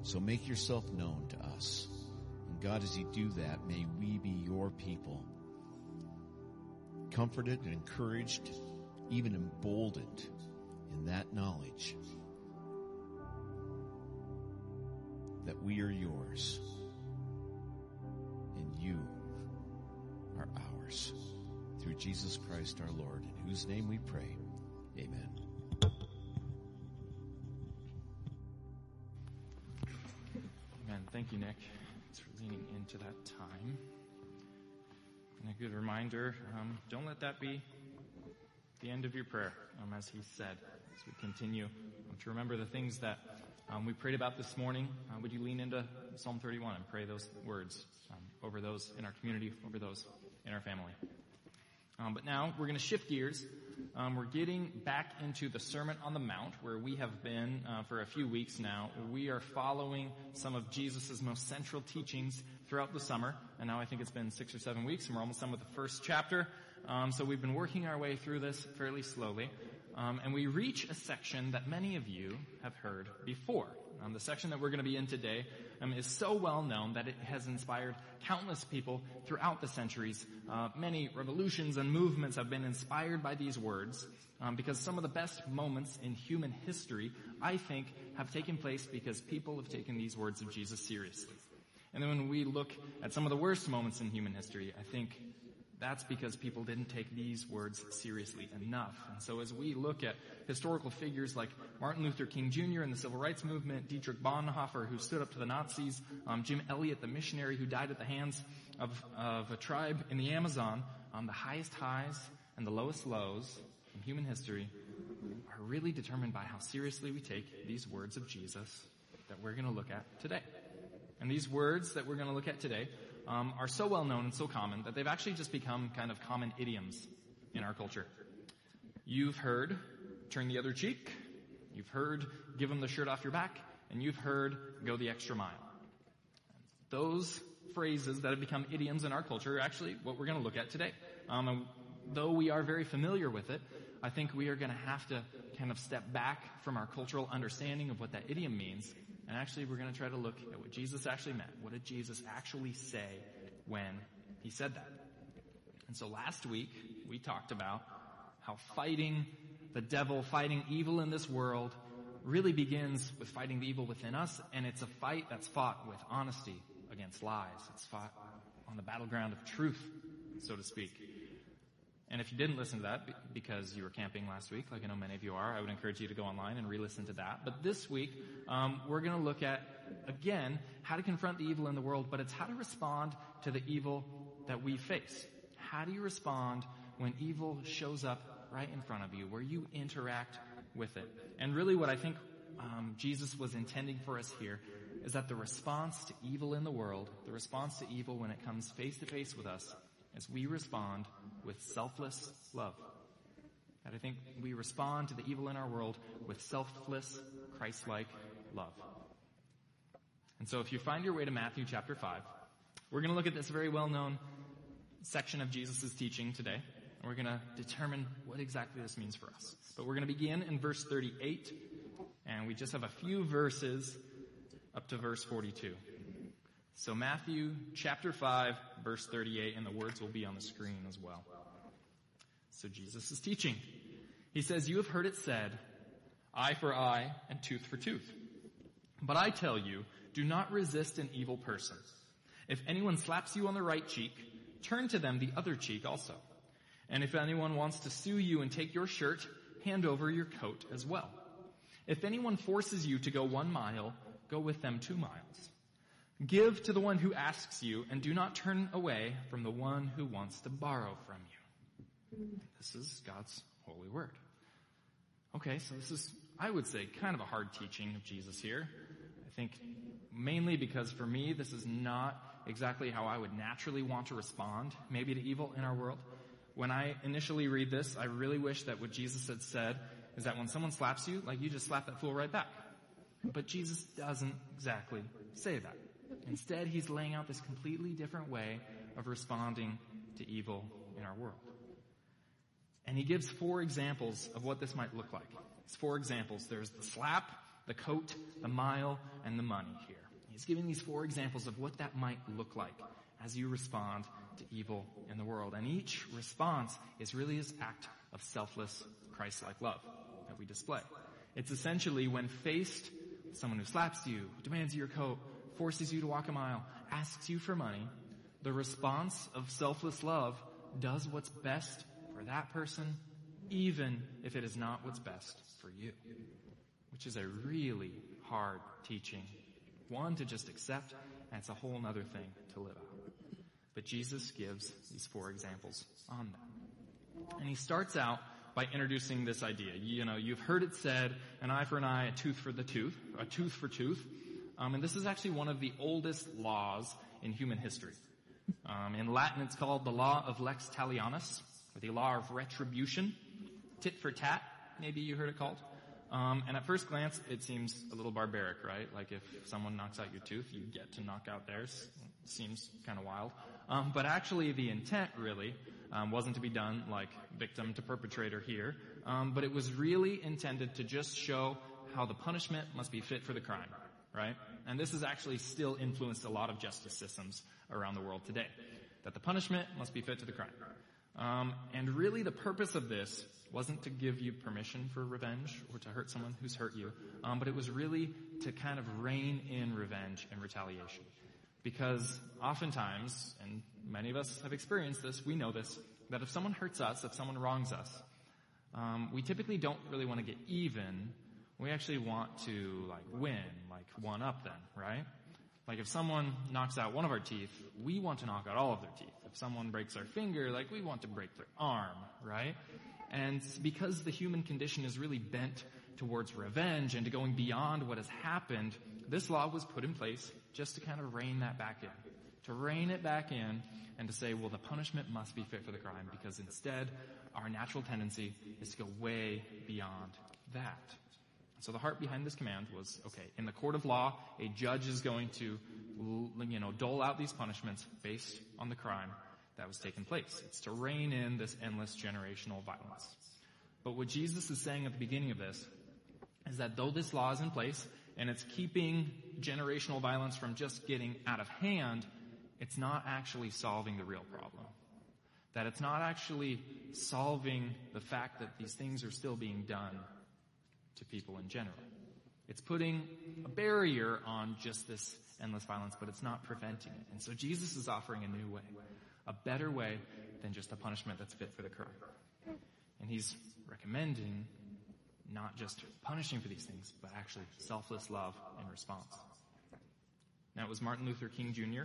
So make yourself known to us. And God, as you do that, may we be your people, comforted and encouraged, even emboldened in that knowledge that we are yours and you are ours. Through Jesus Christ our Lord, in whose name we pray. Amen. Thank you, Nick. For leaning into that time. And a good reminder, um, don't let that be the end of your prayer, um, as he said, as we continue um, to remember the things that um, we prayed about this morning. Uh, would you lean into Psalm 31 and pray those words um, over those in our community, over those in our family? Um, but now we're going to shift gears. Um, we're getting back into the Sermon on the Mount, where we have been uh, for a few weeks now. We are following some of Jesus' most central teachings throughout the summer, and now I think it's been six or seven weeks, and we're almost done with the first chapter. Um, so we've been working our way through this fairly slowly, um, and we reach a section that many of you have heard before. Um, the section that we're going to be in today um, is so well known that it has inspired countless people throughout the centuries. Uh, many revolutions and movements have been inspired by these words um, because some of the best moments in human history, I think, have taken place because people have taken these words of Jesus seriously. And then when we look at some of the worst moments in human history, I think that's because people didn't take these words seriously enough. And so as we look at historical figures like Martin Luther King Jr. in the Civil Rights Movement, Dietrich Bonhoeffer who stood up to the Nazis, um, Jim Elliot, the missionary who died at the hands of, of a tribe in the Amazon, um, the highest highs and the lowest lows in human history are really determined by how seriously we take these words of Jesus that we're going to look at today. And these words that we're going to look at today um, are so well known and so common that they've actually just become kind of common idioms in our culture. You've heard turn the other cheek, you've heard give them the shirt off your back, and you've heard go the extra mile. Those phrases that have become idioms in our culture are actually what we're going to look at today. Um, and though we are very familiar with it, I think we are going to have to kind of step back from our cultural understanding of what that idiom means and actually, we're going to try to look at what Jesus actually meant. What did Jesus actually say when he said that? And so last week, we talked about how fighting the devil, fighting evil in this world, really begins with fighting the evil within us, and it's a fight that's fought with honesty against lies. It's fought on the battleground of truth, so to speak. And if you didn't listen to that because you were camping last week, like I know many of you are, I would encourage you to go online and re-listen to that. But this week, um, we're going to look at, again, how to confront the evil in the world, but it's how to respond to the evil that we face. How do you respond when evil shows up right in front of you, where you interact with it? And really what I think um, Jesus was intending for us here is that the response to evil in the world, the response to evil when it comes face to face with us, as we respond with selfless love. And I think we respond to the evil in our world with selfless, Christ-like love. And so if you find your way to Matthew chapter 5, we're going to look at this very well-known section of Jesus' teaching today, and we're going to determine what exactly this means for us. But we're going to begin in verse 38, and we just have a few verses up to verse 42. So Matthew chapter 5 verse 38 and the words will be on the screen as well. So Jesus is teaching. He says, you have heard it said, eye for eye and tooth for tooth. But I tell you, do not resist an evil person. If anyone slaps you on the right cheek, turn to them the other cheek also. And if anyone wants to sue you and take your shirt, hand over your coat as well. If anyone forces you to go one mile, go with them two miles. Give to the one who asks you, and do not turn away from the one who wants to borrow from you. This is God's holy word. Okay, so this is, I would say, kind of a hard teaching of Jesus here. I think mainly because for me, this is not exactly how I would naturally want to respond, maybe to evil in our world. When I initially read this, I really wish that what Jesus had said is that when someone slaps you, like you just slap that fool right back. But Jesus doesn't exactly say that. Instead, he's laying out this completely different way of responding to evil in our world. And he gives four examples of what this might look like. It's four examples. There's the slap, the coat, the mile, and the money here. He's giving these four examples of what that might look like as you respond to evil in the world. And each response is really this act of selfless, Christ-like love that we display. It's essentially when faced with someone who slaps you, demands your coat, forces you to walk a mile, asks you for money, the response of selfless love does what's best for that person, even if it is not what's best for you. Which is a really hard teaching. One to just accept, and it's a whole other thing to live out. But Jesus gives these four examples on that. And he starts out by introducing this idea. You know, you've heard it said, an eye for an eye, a tooth for the tooth, a tooth for tooth. Um, and this is actually one of the oldest laws in human history. Um, in Latin, it's called the law of lex talionis, or the law of retribution, tit for tat, maybe you heard it called. Um, and at first glance, it seems a little barbaric, right? Like if someone knocks out your tooth, you get to knock out theirs. It Seems kind of wild. Um, but actually, the intent really um, wasn't to be done like victim to perpetrator here, um, but it was really intended to just show how the punishment must be fit for the crime, right? And this has actually still influenced a lot of justice systems around the world today. That the punishment must be fit to the crime. Um, and really the purpose of this wasn't to give you permission for revenge or to hurt someone who's hurt you, um, but it was really to kind of rein in revenge and retaliation. Because oftentimes, and many of us have experienced this, we know this, that if someone hurts us, if someone wrongs us, um, we typically don't really want to get even. We actually want to like win, one up then, right? Like if someone knocks out one of our teeth, we want to knock out all of their teeth. If someone breaks our finger, like we want to break their arm, right? And because the human condition is really bent towards revenge and to going beyond what has happened, this law was put in place just to kind of rein that back in. To rein it back in and to say, well, the punishment must be fit for the crime because instead our natural tendency is to go way beyond that. So the heart behind this command was, okay, in the court of law, a judge is going to, you know, dole out these punishments based on the crime that was taking place. It's to rein in this endless generational violence. But what Jesus is saying at the beginning of this is that though this law is in place and it's keeping generational violence from just getting out of hand, it's not actually solving the real problem. That it's not actually solving the fact that these things are still being done to people in general. It's putting a barrier on just this endless violence, but it's not preventing it. And so Jesus is offering a new way, a better way than just a punishment that's fit for the crime. And he's recommending not just punishing for these things, but actually selfless love in response. Now it was Martin Luther King Jr.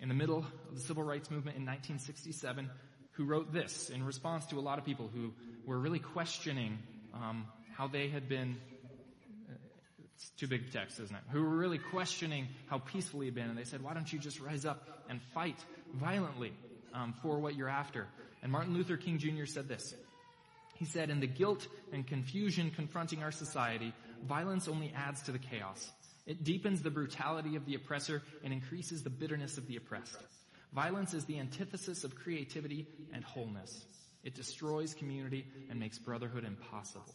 in the middle of the civil rights movement in 1967 who wrote this in response to a lot of people who were really questioning um, how they had been it's too big text, isn't it? Who were really questioning how peaceful he had been, and they said, "Why don't you just rise up and fight violently um, for what you're after?" And Martin Luther King Jr. said this. He said, "In the guilt and confusion confronting our society, violence only adds to the chaos. It deepens the brutality of the oppressor and increases the bitterness of the oppressed. Violence is the antithesis of creativity and wholeness. It destroys community and makes brotherhood impossible."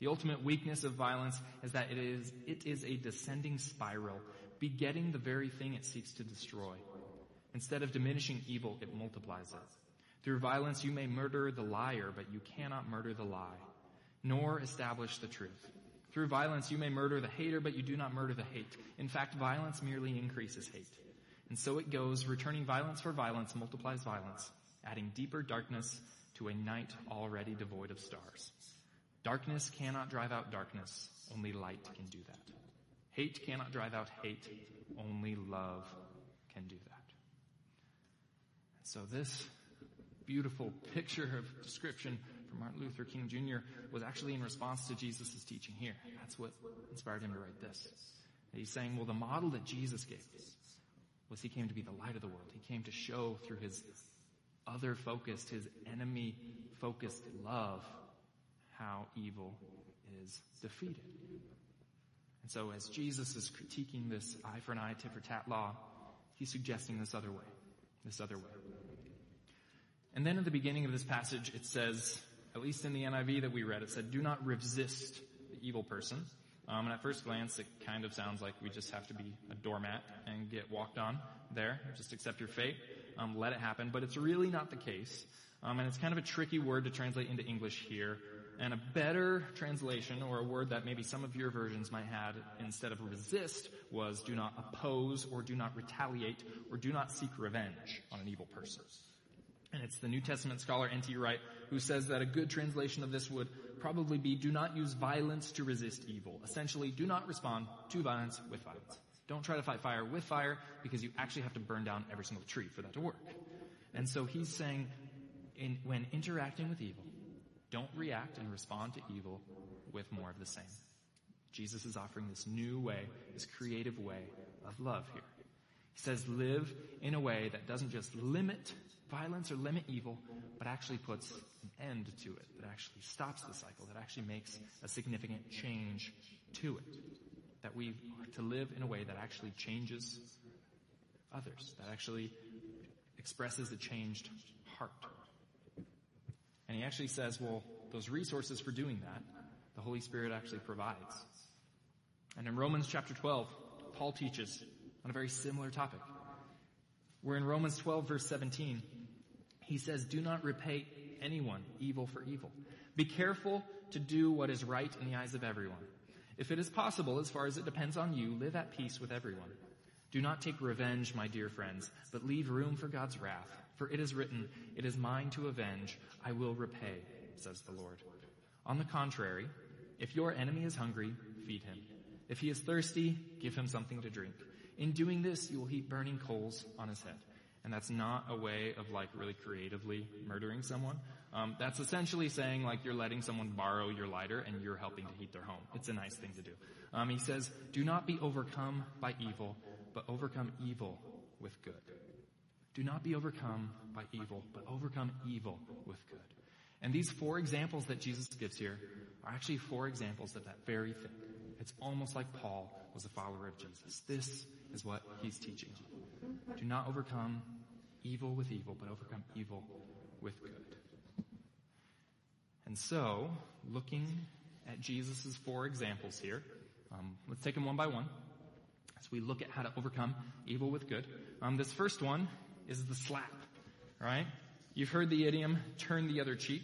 The ultimate weakness of violence is that it is, it is a descending spiral, begetting the very thing it seeks to destroy. Instead of diminishing evil, it multiplies it. Through violence you may murder the liar, but you cannot murder the lie, nor establish the truth. Through violence you may murder the hater, but you do not murder the hate. In fact, violence merely increases hate. And so it goes, returning violence for violence multiplies violence, adding deeper darkness to a night already devoid of stars. Darkness cannot drive out darkness. Only light can do that. Hate cannot drive out hate. Only love can do that. So this beautiful picture of description from Martin Luther King Jr. was actually in response to Jesus' teaching here. That's what inspired him to write this. He's saying, well, the model that Jesus gave us was he came to be the light of the world. He came to show through his other focused, his enemy focused love how evil is defeated. And so as Jesus is critiquing this eye for an eye, tit for tat law, he's suggesting this other way. This other way. And then at the beginning of this passage, it says, at least in the NIV that we read, it said, do not resist the evil person. Um, and at first glance, it kind of sounds like we just have to be a doormat and get walked on there. Just accept your fate. Um, let it happen. But it's really not the case. Um, and it's kind of a tricky word to translate into English here. And a better translation, or a word that maybe some of your versions might have instead of resist, was do not oppose, or do not retaliate, or do not seek revenge on an evil person. And it's the New Testament scholar N.T. Wright who says that a good translation of this would probably be do not use violence to resist evil. Essentially, do not respond to violence with violence. Don't try to fight fire with fire because you actually have to burn down every single tree for that to work. And so he's saying in, when interacting with evil, don't react and respond to evil with more of the same. Jesus is offering this new way, this creative way of love here. He says live in a way that doesn't just limit violence or limit evil, but actually puts an end to it, that actually stops the cycle, that actually makes a significant change to it. That we are to live in a way that actually changes others, that actually expresses a changed heart. And he actually says, well, those resources for doing that, the Holy Spirit actually provides. And in Romans chapter 12, Paul teaches on a very similar topic. We're in Romans 12 verse 17. He says, do not repay anyone evil for evil. Be careful to do what is right in the eyes of everyone. If it is possible, as far as it depends on you, live at peace with everyone. Do not take revenge, my dear friends, but leave room for God's wrath. For it is written, it is mine to avenge, I will repay, says the Lord. On the contrary, if your enemy is hungry, feed him. If he is thirsty, give him something to drink. In doing this, you will heap burning coals on his head. And that's not a way of like really creatively murdering someone. Um, that's essentially saying like you're letting someone borrow your lighter and you're helping to heat their home. It's a nice thing to do. Um, he says, do not be overcome by evil, but overcome evil with good. Do not be overcome by evil, but overcome evil with good. And these four examples that Jesus gives here are actually four examples of that very thing. It's almost like Paul was a follower of Jesus. This is what he's teaching. Do not overcome evil with evil, but overcome evil with good. And so, looking at Jesus' four examples here, um, let's take them one by one as we look at how to overcome evil with good. Um, this first one is the slap, right? You've heard the idiom, turn the other cheek.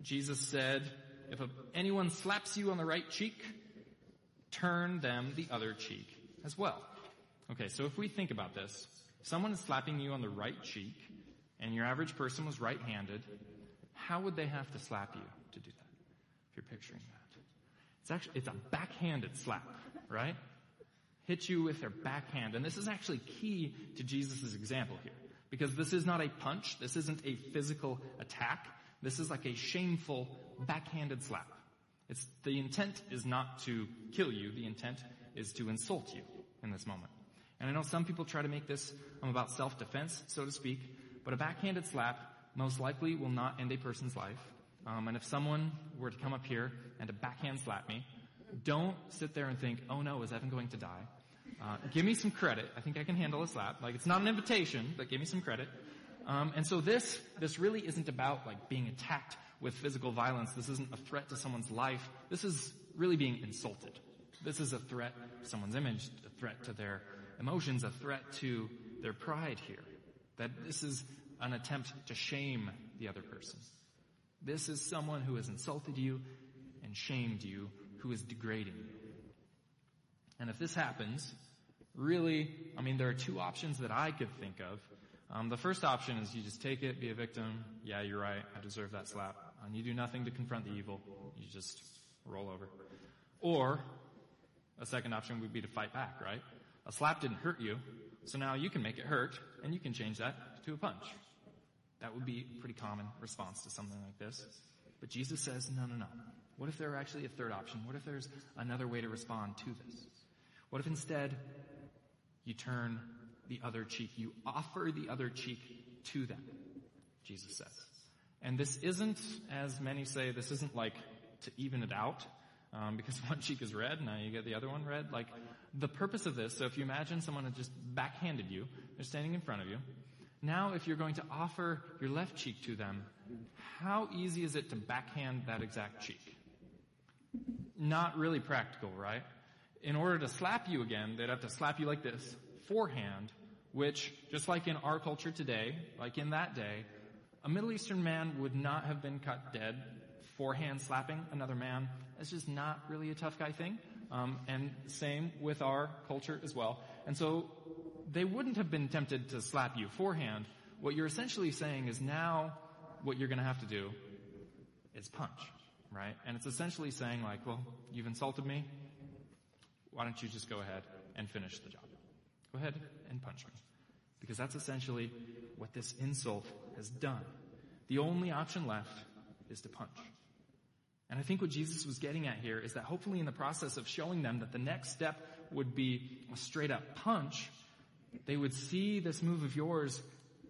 Jesus said, if anyone slaps you on the right cheek, turn them the other cheek as well. Okay, so if we think about this, someone is slapping you on the right cheek, and your average person was right-handed, how would they have to slap you to do that? If you're picturing that. It's actually, it's a backhanded slap, right? Hit you with their backhand. And this is actually key to Jesus' example here. Because this is not a punch, this isn't a physical attack, this is like a shameful backhanded slap. It's, the intent is not to kill you, the intent is to insult you in this moment. And I know some people try to make this um, about self-defense, so to speak, but a backhanded slap most likely will not end a person's life. Um, and if someone were to come up here and to backhand slap me, don't sit there and think, oh no, is Evan going to die? Uh, give me some credit. I think I can handle a slap. Like it's not an invitation, but give me some credit. Um, and so this, this really isn't about like being attacked with physical violence. This isn't a threat to someone's life. This is really being insulted. This is a threat to someone's image, a threat to their emotions, a threat to their pride here. That this is an attempt to shame the other person. This is someone who has insulted you and shamed you, who is degrading you. And if this happens, really, I mean, there are two options that I could think of. Um, the first option is you just take it, be a victim. Yeah, you're right. I deserve that slap. And you do nothing to confront the evil. You just roll over. Or a second option would be to fight back, right? A slap didn't hurt you, so now you can make it hurt, and you can change that to a punch. That would be a pretty common response to something like this. But Jesus says, no, no, no. What if there are actually a third option? What if there's another way to respond to this? What if instead you turn the other cheek, you offer the other cheek to them, Jesus says. And this isn't, as many say, this isn't like to even it out, um, because [LAUGHS] one cheek is red, now you get the other one red. Like, the purpose of this, so if you imagine someone had just backhanded you, they're standing in front of you, Now, if you're going to offer your left cheek to them, how easy is it to backhand that exact cheek? Not really practical, right? In order to slap you again, they'd have to slap you like this, forehand, which, just like in our culture today, like in that day, a Middle Eastern man would not have been cut dead forehand slapping another man. That's just not really a tough guy thing. Um, and same with our culture as well. And so they wouldn't have been tempted to slap you forehand. What you're essentially saying is now what you're going to have to do is punch, right? And it's essentially saying like, well, you've insulted me. Why don't you just go ahead and finish the job? Go ahead and punch me. Because that's essentially what this insult has done. The only option left is to punch. And I think what Jesus was getting at here is that hopefully in the process of showing them that the next step would be a straight up punch, they would see this move of yours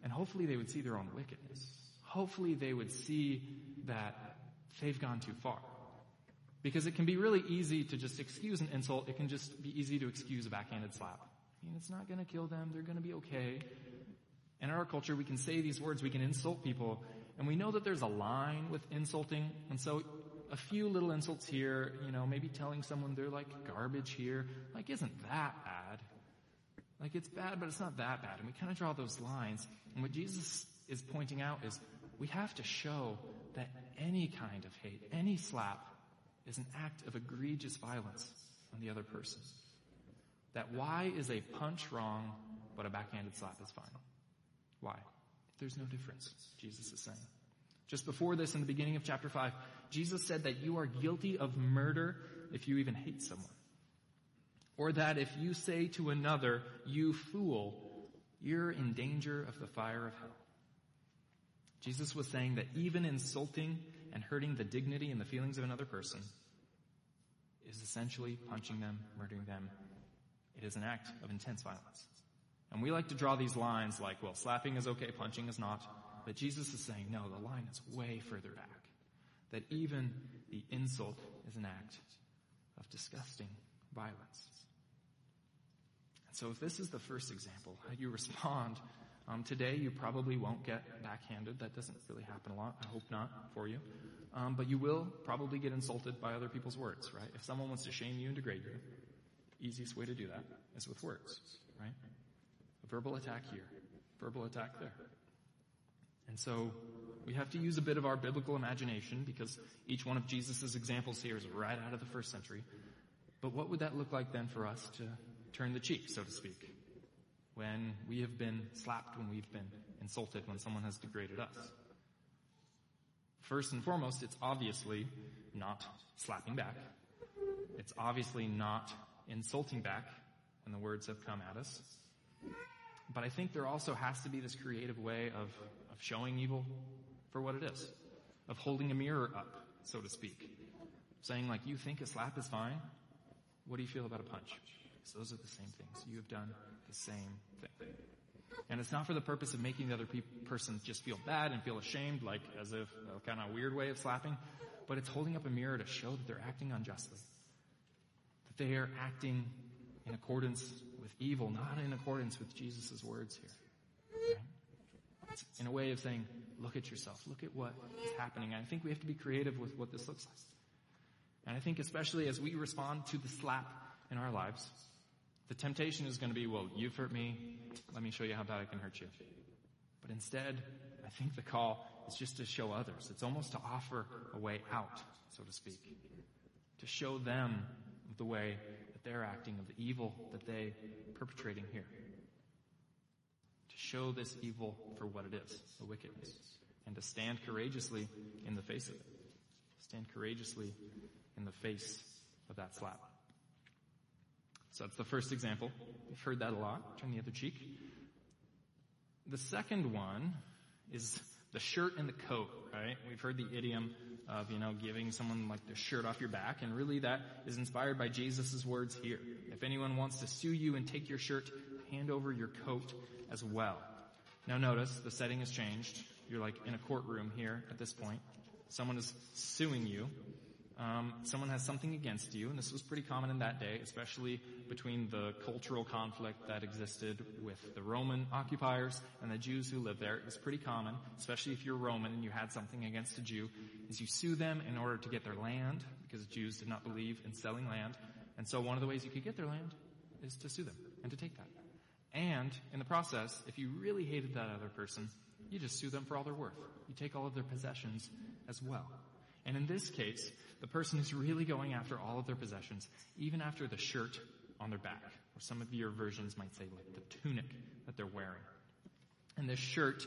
and hopefully they would see their own wickedness. Hopefully they would see that they've gone too far. Because it can be really easy to just excuse an insult. It can just be easy to excuse a backhanded slap. I mean, it's not gonna kill them. They're gonna be okay. In our culture, we can say these words, we can insult people, and we know that there's a line with insulting, and so a few little insults here, you know, maybe telling someone they're like garbage here, like isn't that bad? Like it's bad, but it's not that bad. And we kind of draw those lines. And what Jesus is pointing out is we have to show that any kind of hate, any slap is an act of egregious violence on the other person. That why is a punch wrong, but a backhanded slap is fine? Why? There's no difference, Jesus is saying. Just before this, in the beginning of chapter 5, Jesus said that you are guilty of murder if you even hate someone. Or that if you say to another, you fool, you're in danger of the fire of hell. Jesus was saying that even insulting and hurting the dignity and the feelings of another person is essentially punching them, murdering them. It is an act of intense violence. And we like to draw these lines like, well, slapping is okay, punching is not. But Jesus is saying, no, the line is way further back. That even the insult is an act of disgusting violence. And so if this is the first example, how you respond, um, today you probably won't get backhanded. That doesn't really happen a lot. I hope not for you. Um, but you will probably get insulted by other people's words, right? If someone wants to shame you and degrade you, easiest way to do that is with words, right? A verbal attack here, verbal attack there. And so we have to use a bit of our biblical imagination because each one of Jesus' examples here is right out of the first century. But what would that look like then for us to turn the cheek, so to speak, when we have been slapped, when we've been insulted, when someone has degraded us? First and foremost, it's obviously not slapping back. It's obviously not insulting back when the words have come at us. But I think there also has to be this creative way of, of showing evil for what it is. Of holding a mirror up, so to speak. Saying like, you think a slap is fine? What do you feel about a punch? Those are the same things. You have done the same thing. And it's not for the purpose of making the other pe- person just feel bad and feel ashamed, like as if a kind of a weird way of slapping, but it's holding up a mirror to show that they're acting unjustly. That they are acting in accordance with evil, not in accordance with Jesus' words here. Right? In a way of saying, look at yourself, look at what is happening. And I think we have to be creative with what this looks like. And I think especially as we respond to the slap in our lives, the temptation is going to be, well, you've hurt me, let me show you how bad I can hurt you. But instead, I think the call is just to show others. It's almost to offer a way out, so to speak. To show them the way that they're acting, of the evil that they perpetrating here. To show this evil for what it is, the wickedness. And to stand courageously in the face of it. Stand courageously in the face of that slap. So that's the first example. We've heard that a lot. Turn the other cheek. The second one is the shirt and the coat, right? We've heard the idiom of, you know, giving someone like the shirt off your back, and really that is inspired by Jesus' words here. If anyone wants to sue you and take your shirt, hand over your coat as well. Now notice, the setting has changed. You're like in a courtroom here at this point. Someone is suing you. Um, someone has something against you, and this was pretty common in that day, especially between the cultural conflict that existed with the Roman occupiers and the Jews who lived there. It was pretty common, especially if you're Roman and you had something against a Jew, is you sue them in order to get their land, because Jews did not believe in selling land. And so one of the ways you could get their land is to sue them and to take that. And in the process, if you really hated that other person, you just sue them for all they're worth. You take all of their possessions as well. And in this case, the person is really going after all of their possessions, even after the shirt on their back, or some of your versions might say like the tunic that they're wearing. And this shirt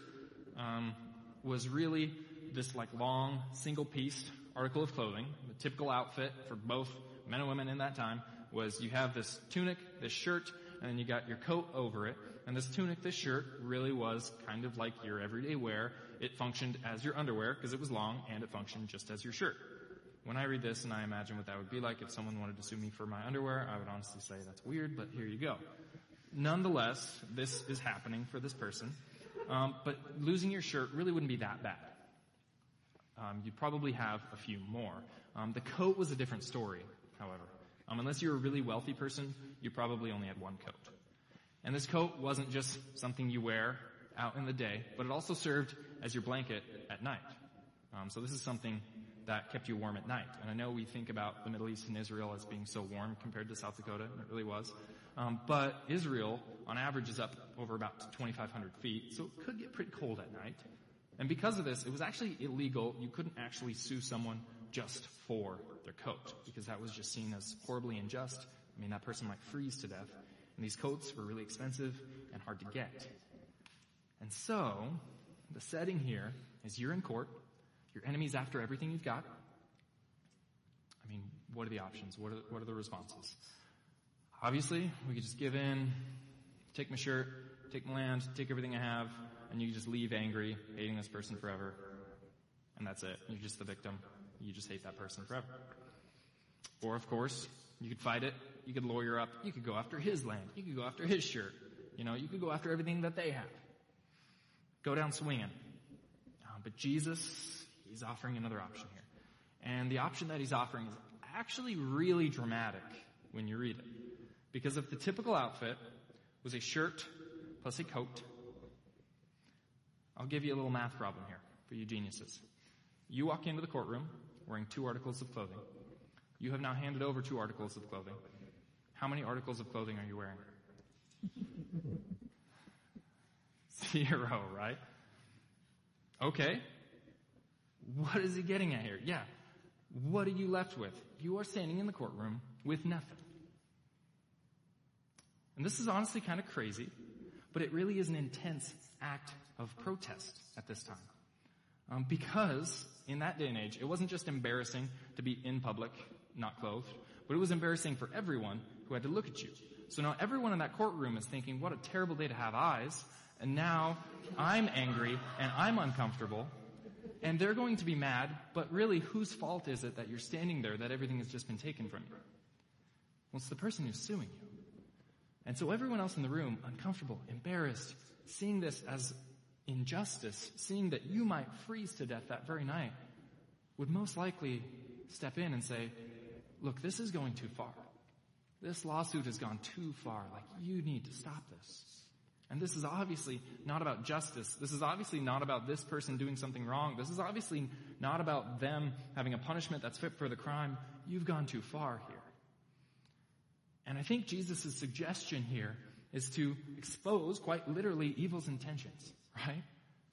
um, was really this like long single piece article of clothing. The typical outfit for both men and women in that time was you have this tunic, this shirt, and then you got your coat over it. And this tunic, this shirt, really was kind of like your everyday wear. It functioned as your underwear because it was long, and it functioned just as your shirt. When I read this and I imagine what that would be like if someone wanted to sue me for my underwear, I would honestly say that's weird, but here you go. Nonetheless, this is happening for this person. Um, but losing your shirt really wouldn't be that bad. Um, you'd probably have a few more. Um, the coat was a different story, however. Um, unless you were a really wealthy person, you probably only had one coat. And this coat wasn't just something you wear out in the day, but it also served as your blanket at night. Um, so this is something that kept you warm at night. And I know we think about the Middle East and Israel as being so warm compared to South Dakota, and it really was. Um, but Israel, on average, is up over about 2,500 feet, so it could get pretty cold at night. And because of this, it was actually illegal. You couldn't actually sue someone just for their coat, because that was just seen as horribly unjust. I mean, that person might freeze to death. And these coats were really expensive and hard to get. And so, the setting here is you're in court, your enemy's after everything you've got. I mean, what are the options? What are, what are the responses? Obviously, we could just give in, take my shirt, take my land, take everything I have, and you just leave angry, hating this person forever. And that's it. You're just the victim. You just hate that person forever. Or, of course, you could fight it. You could lawyer up. You could go after his land. You could go after his shirt. You know, you could go after everything that they have. Go down swinging. Uh, but Jesus, he's offering another option here. And the option that he's offering is actually really dramatic when you read it. Because if the typical outfit was a shirt plus a coat, I'll give you a little math problem here for you geniuses. You walk into the courtroom wearing two articles of clothing. You have now handed over two articles of clothing. How many articles of clothing are you wearing? [LAUGHS] Zero, right? Okay. What is he getting at here? Yeah. What are you left with? You are standing in the courtroom with nothing. And this is honestly kind of crazy, but it really is an intense act of protest at this time. Um, because in that day and age, it wasn't just embarrassing to be in public, not clothed, but it was embarrassing for everyone who had to look at you. So now everyone in that courtroom is thinking, what a terrible day to have eyes, and now I'm angry and I'm uncomfortable, and they're going to be mad, but really whose fault is it that you're standing there that everything has just been taken from you? Well, it's the person who's suing you. And so everyone else in the room, uncomfortable, embarrassed, seeing this as injustice, seeing that you might freeze to death that very night, would most likely step in and say, look, this is going too far. This lawsuit has gone too far. Like, you need to stop this. And this is obviously not about justice. This is obviously not about this person doing something wrong. This is obviously not about them having a punishment that's fit for the crime. You've gone too far here. And I think Jesus' suggestion here is to expose quite literally evil's intentions, right?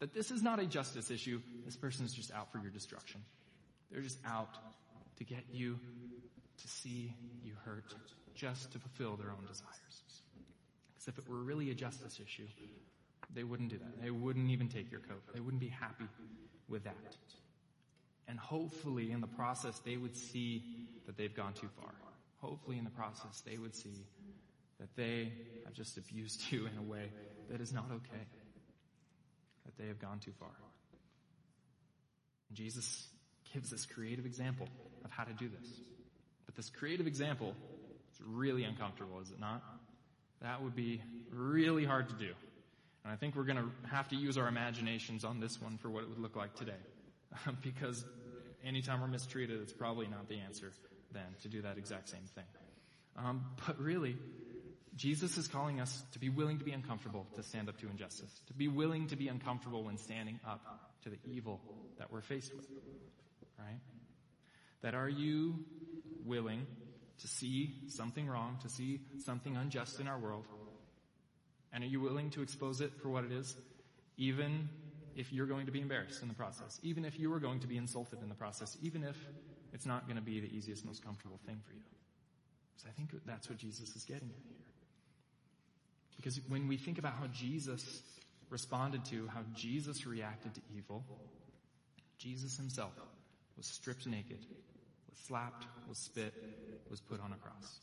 That this is not a justice issue. This person is just out for your destruction. They're just out to get you to see you hurt, just to fulfill their own desires. If it were really a justice issue, they wouldn't do that. They wouldn't even take your coat. They wouldn't be happy with that. And hopefully in the process, they would see that they've gone too far. Hopefully in the process, they would see that they have just abused [LAUGHS] you in a way that is not okay. That they have gone too far. Jesus gives this creative example of how to do this. But this creative example is really uncomfortable, is it not? That would be really hard to do. And I think we're going to have to use our imaginations on this one for what it would look like today. [LAUGHS] because anytime we're mistreated, it's probably not the answer then to do that exact same thing. Um, but really, Jesus is calling us to be willing to be uncomfortable to stand up to injustice, to be willing to be uncomfortable when standing up to the evil that we're faced with. Right? That are you willing to see something wrong, to see something unjust in our world? And are you willing to expose it for what it is? Even if you're going to be embarrassed in the process, even if you are going to be insulted in the process, even if it's not going to be the easiest, most comfortable thing for you. So I think that's what Jesus is getting at here. Because when we think about how Jesus responded to, how Jesus reacted to evil, Jesus himself was stripped naked, slapped, was spit, was put on a cross.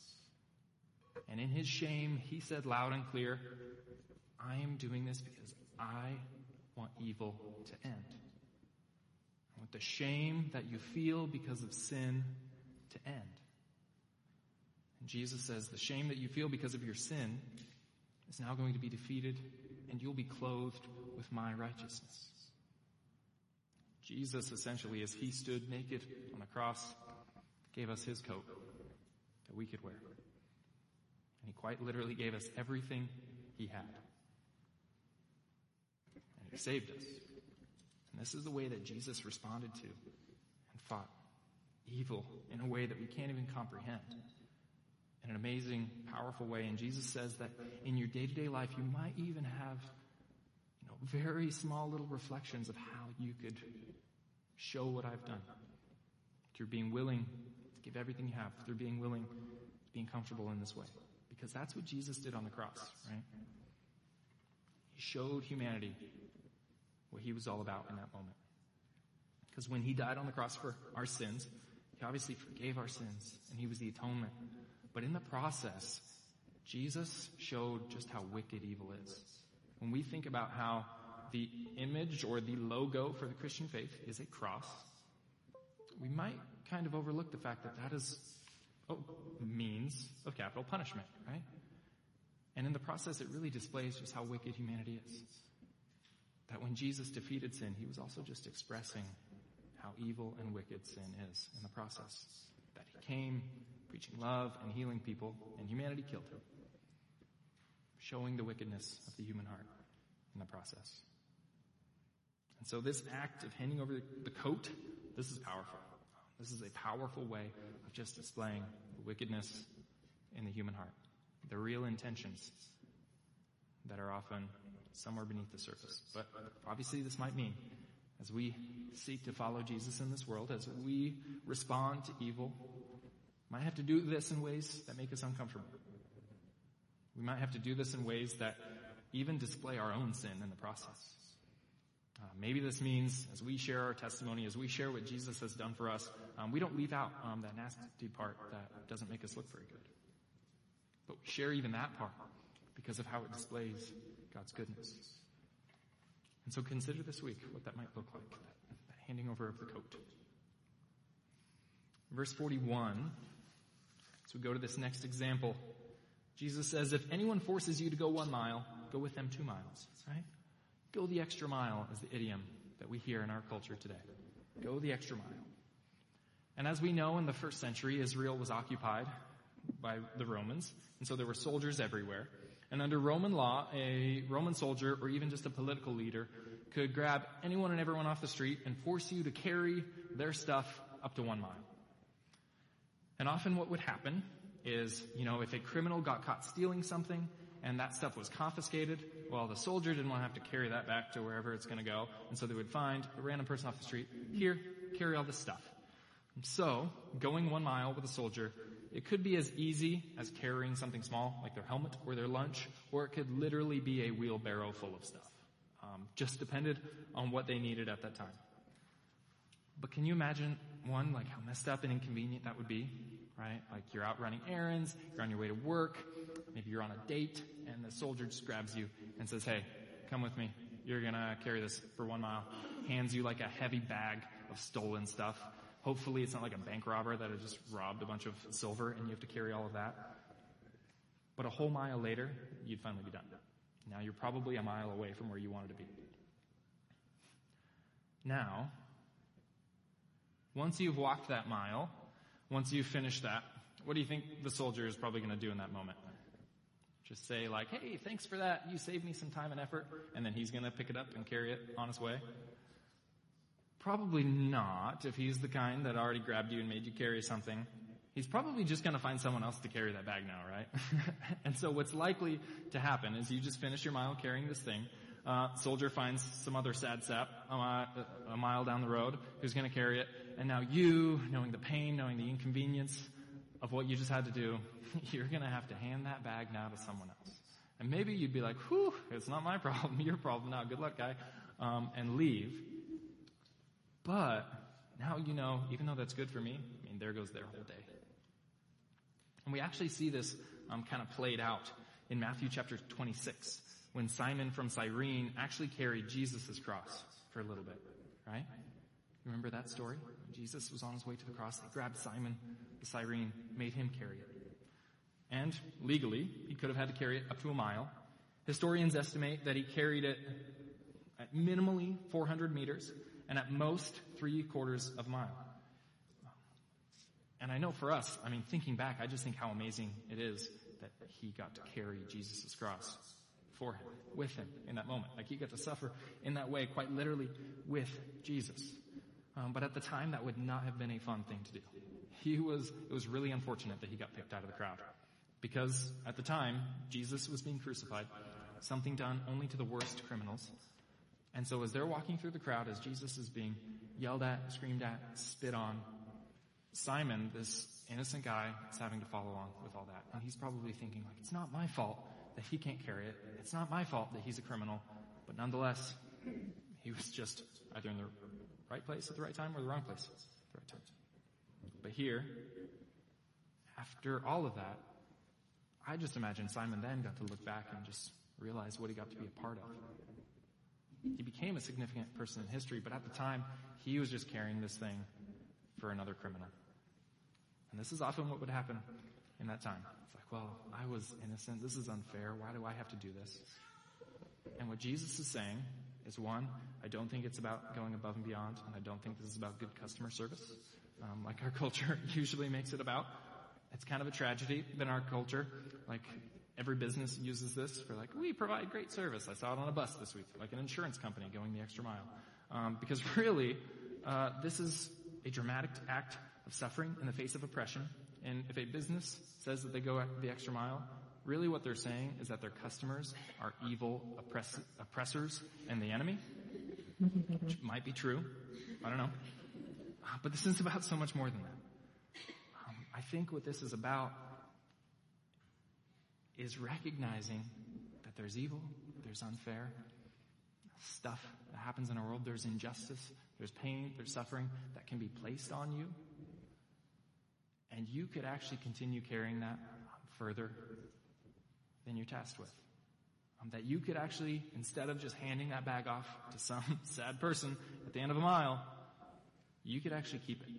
And in his shame, he said loud and clear, I am doing this because I want evil to end. I want the shame that you feel because of sin to end. And Jesus says the shame that you feel because of your sin is now going to be defeated and you'll be clothed with my righteousness. Jesus essentially, as he stood naked on the cross, gave us his coat that we could wear. And he quite literally gave us everything he had. And he saved us. And this is the way that Jesus responded to and fought evil in a way that we can't even comprehend. In an amazing, powerful way. And Jesus says that in your day-to-day life, you might even have, you know, very small little reflections of how you could show what I've done. Through being willing give everything you have, through being willing, being comfortable in this way. Because that's what Jesus did on the cross, right? He showed humanity what he was all about in that moment. Because when he died on the cross for our sins, he obviously forgave our sins and he was the atonement. But in the process, Jesus showed just how wicked evil is. When we think about how the image or the logo for the Christian faith is a cross, we might kind of overlook the fact that that is a means of capital punishment, right? And in the process, it really displays just how wicked humanity is. That when Jesus defeated sin, he was also just expressing how evil and wicked sin is in the process. That he came preaching love and healing people, and humanity killed him. Showing the wickedness of the human heart in the process. And so this act of handing over the coat, this is powerful. This is a powerful way of just displaying the wickedness in the human heart. The real intentions that are often somewhere beneath the surface. But obviously this might mean as we seek to follow Jesus in this world, as we respond to evil, might have to do this in ways that make us uncomfortable. We might have to do this in ways that even display our own sin in the process. Uh, maybe this means as we share our testimony, as we share what Jesus has done for us, um, we don't leave out um, that nasty part that doesn't make us look very good. But we share even that part because of how it displays God's goodness. And so consider this week what that might look like, that, that handing over of the coat. Verse 41, so we go to this next example, Jesus says, if anyone forces you to go one mile, go with them two miles, right? Go the extra mile is the idiom that we hear in our culture today. Go the extra mile. And as we know, in the first century, Israel was occupied by the Romans, and so there were soldiers everywhere. And under Roman law, a Roman soldier or even just a political leader could grab anyone and everyone off the street and force you to carry their stuff up to one mile. And often what would happen is, you know, if a criminal got caught stealing something and that stuff was confiscated, well, the soldier didn't want to have to carry that back to wherever it's going to go. And so they would find a random person off the street, here, carry all this stuff. So, going one mile with a soldier, it could be as easy as carrying something small, like their helmet or their lunch, or it could literally be a wheelbarrow full of stuff. Um, just depended on what they needed at that time. But can you imagine, one, like how messed up and inconvenient that would be? Right? Like you're out running errands, you're on your way to work, maybe you're on a date, and the soldier just grabs you and says, hey, come with me. You're gonna carry this for one mile. Hands you like a heavy bag of stolen stuff. Hopefully it's not like a bank robber that has just robbed a bunch of silver and you have to carry all of that. But a whole mile later, you'd finally be done. Now you're probably a mile away from where you wanted to be. Now, Once you've walked that mile, once you've finished that, what do you think the soldier is probably going to do in that moment? Just say like, hey, thanks for that. You saved me some time and effort. And then he's going to pick it up and carry it on his way. Probably not if he's the kind that already grabbed you and made you carry something. He's probably just to find someone else to carry that bag now, right? [LAUGHS] and so what's likely to happen is you just finish your mile carrying this thing. Uh, soldier finds some other sad sap a, mi- a mile down the road who's to carry it. And now you, knowing the pain, knowing the inconvenience of what you just had to do, [LAUGHS] you're to have to hand that bag now to someone else. And maybe you'd be like, whew, it's not my [LAUGHS] problem, your problem now, good luck guy, um, and leave. But now you know, even though that's good for me, I mean, there goes their whole day. And we actually see this um, kind of played out in Matthew chapter 26, when Simon from Cyrene actually carried Jesus' cross for a little bit, right? Remember that story? Jesus was on his way to the cross, they grabbed Simon, the Cyrene, made him carry it. And legally, he could have had to carry it up to a mile. Historians estimate that he carried it at minimally 400 meters and at most three quarters of a mile. And I know for us, I mean, thinking back, I just think how amazing it is that he got to carry Jesus' cross for him, with him in that moment. Like he got to suffer in that way, quite literally with Jesus. Um, but at the time, that would not have been a fun thing to do. He was, it was really unfortunate that he got picked out of the crowd. Because at the time, Jesus was being crucified, something done only to the worst criminals. And so as they're walking through the crowd, as Jesus is being yelled at, screamed at, spit on, Simon, this innocent guy, is having to follow along with all that. And he's probably thinking, like, it's not my fault that he can't carry it. It's not my fault that he's a criminal. But nonetheless, he was just either in the right place at the right time or the wrong place at the right time. But here, after all of that, I just imagine Simon then got to look back and just realize what he got to be a part of. He became a significant person in history, but at the time, he was just carrying this thing for another criminal. And this is often what would happen in that time. It's like, well, I was innocent. This is unfair. Why do I have to do this? And what Jesus is saying is one, I don't think it's about going above and beyond, and I don't think this is about good customer service, um, like our [LAUGHS] culture usually makes it about. It's kind of a tragedy in our culture. Like every business uses this for like, we provide great service. I saw it on a bus this week, like an insurance company going the extra mile. Um, because [LAUGHS] really, uh, this is a dramatic act of suffering in the face of oppression. And if a business says that they go the extra mile, really what they're saying is that their customers are evil oppress- oppressors and the enemy. Which might be true. I don't know. But this is about so much more than that. Um, I think what this is about is recognizing that there's evil, there's unfair stuff that happens in our world, there's injustice, there's pain, there's suffering that can be placed on you. And you could actually continue carrying that further than you're tasked with. Um, that you could actually, instead of just handing that bag off to some [LAUGHS] sad person at the end of a mile, you could actually keep it.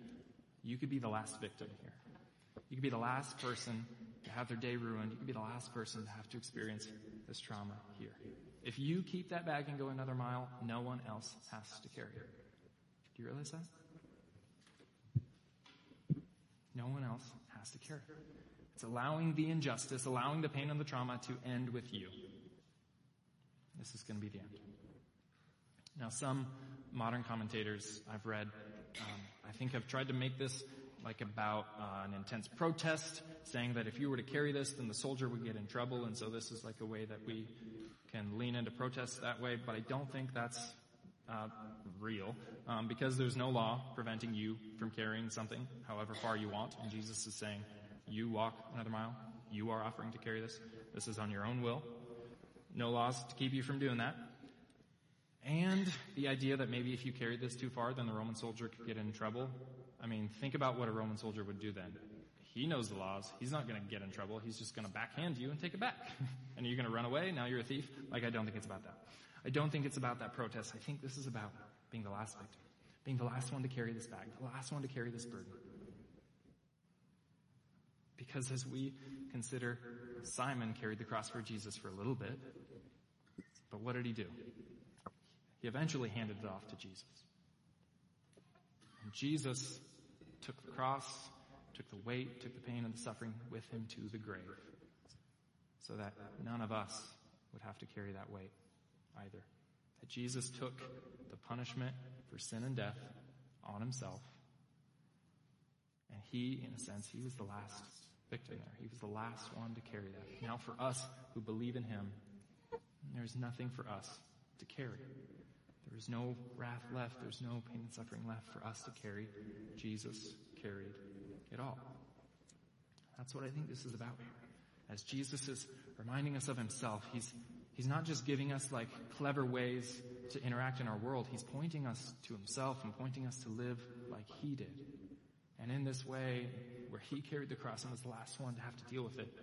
You could be the last victim here. You could be the last person have their day ruined. You can be the last person to have to experience this trauma here. If you keep that bag and go another mile, no one else has to carry it. Do you realize that? No one else has to carry it. It's allowing the injustice, allowing the pain and the trauma to end with you. This is going to be the end. Now, some modern commentators I've read, um, I think have tried to make this like about uh, an intense protest, saying that if you were to carry this, then the soldier would get in trouble, and so this is like a way that we can lean into protest that way. But I don't think that's uh, real, um, because there's no law preventing you from carrying something, however far you want. And Jesus is saying, "You walk another mile. You are offering to carry this. This is on your own will. No laws to keep you from doing that." And the idea that maybe if you carried this too far, then the Roman soldier could get in trouble. I mean, think about what a Roman soldier would do then. He knows the laws. He's not going to get in trouble. He's just going to backhand you and take it back. [LAUGHS] and you're going to run away. Now you're a thief. Like, I don't think it's about that. I don't think it's about that protest. I think this is about being the last victim. Being the last one to carry this bag. The last one to carry this burden. Because as we consider Simon carried the cross for Jesus for a little bit, but what did he do? He eventually handed it off to Jesus. And Jesus took the cross, took the weight, took the pain and the suffering with him to the grave. So that none of us would have to carry that weight either. That Jesus took the punishment for sin and death on himself. And he, in a sense, he was the last victim there. He was the last one to carry that. Now for us who believe in him, there's nothing for us to carry. There is no wrath left. There's no pain and suffering left for us to carry. Jesus carried it all. That's what I think this is about. As Jesus is reminding us of himself, he's, he's not just giving us like clever ways to interact in our world. He's pointing us to himself and pointing us to live like he did. And in this way, where he carried the cross and was the last one to have to deal with it,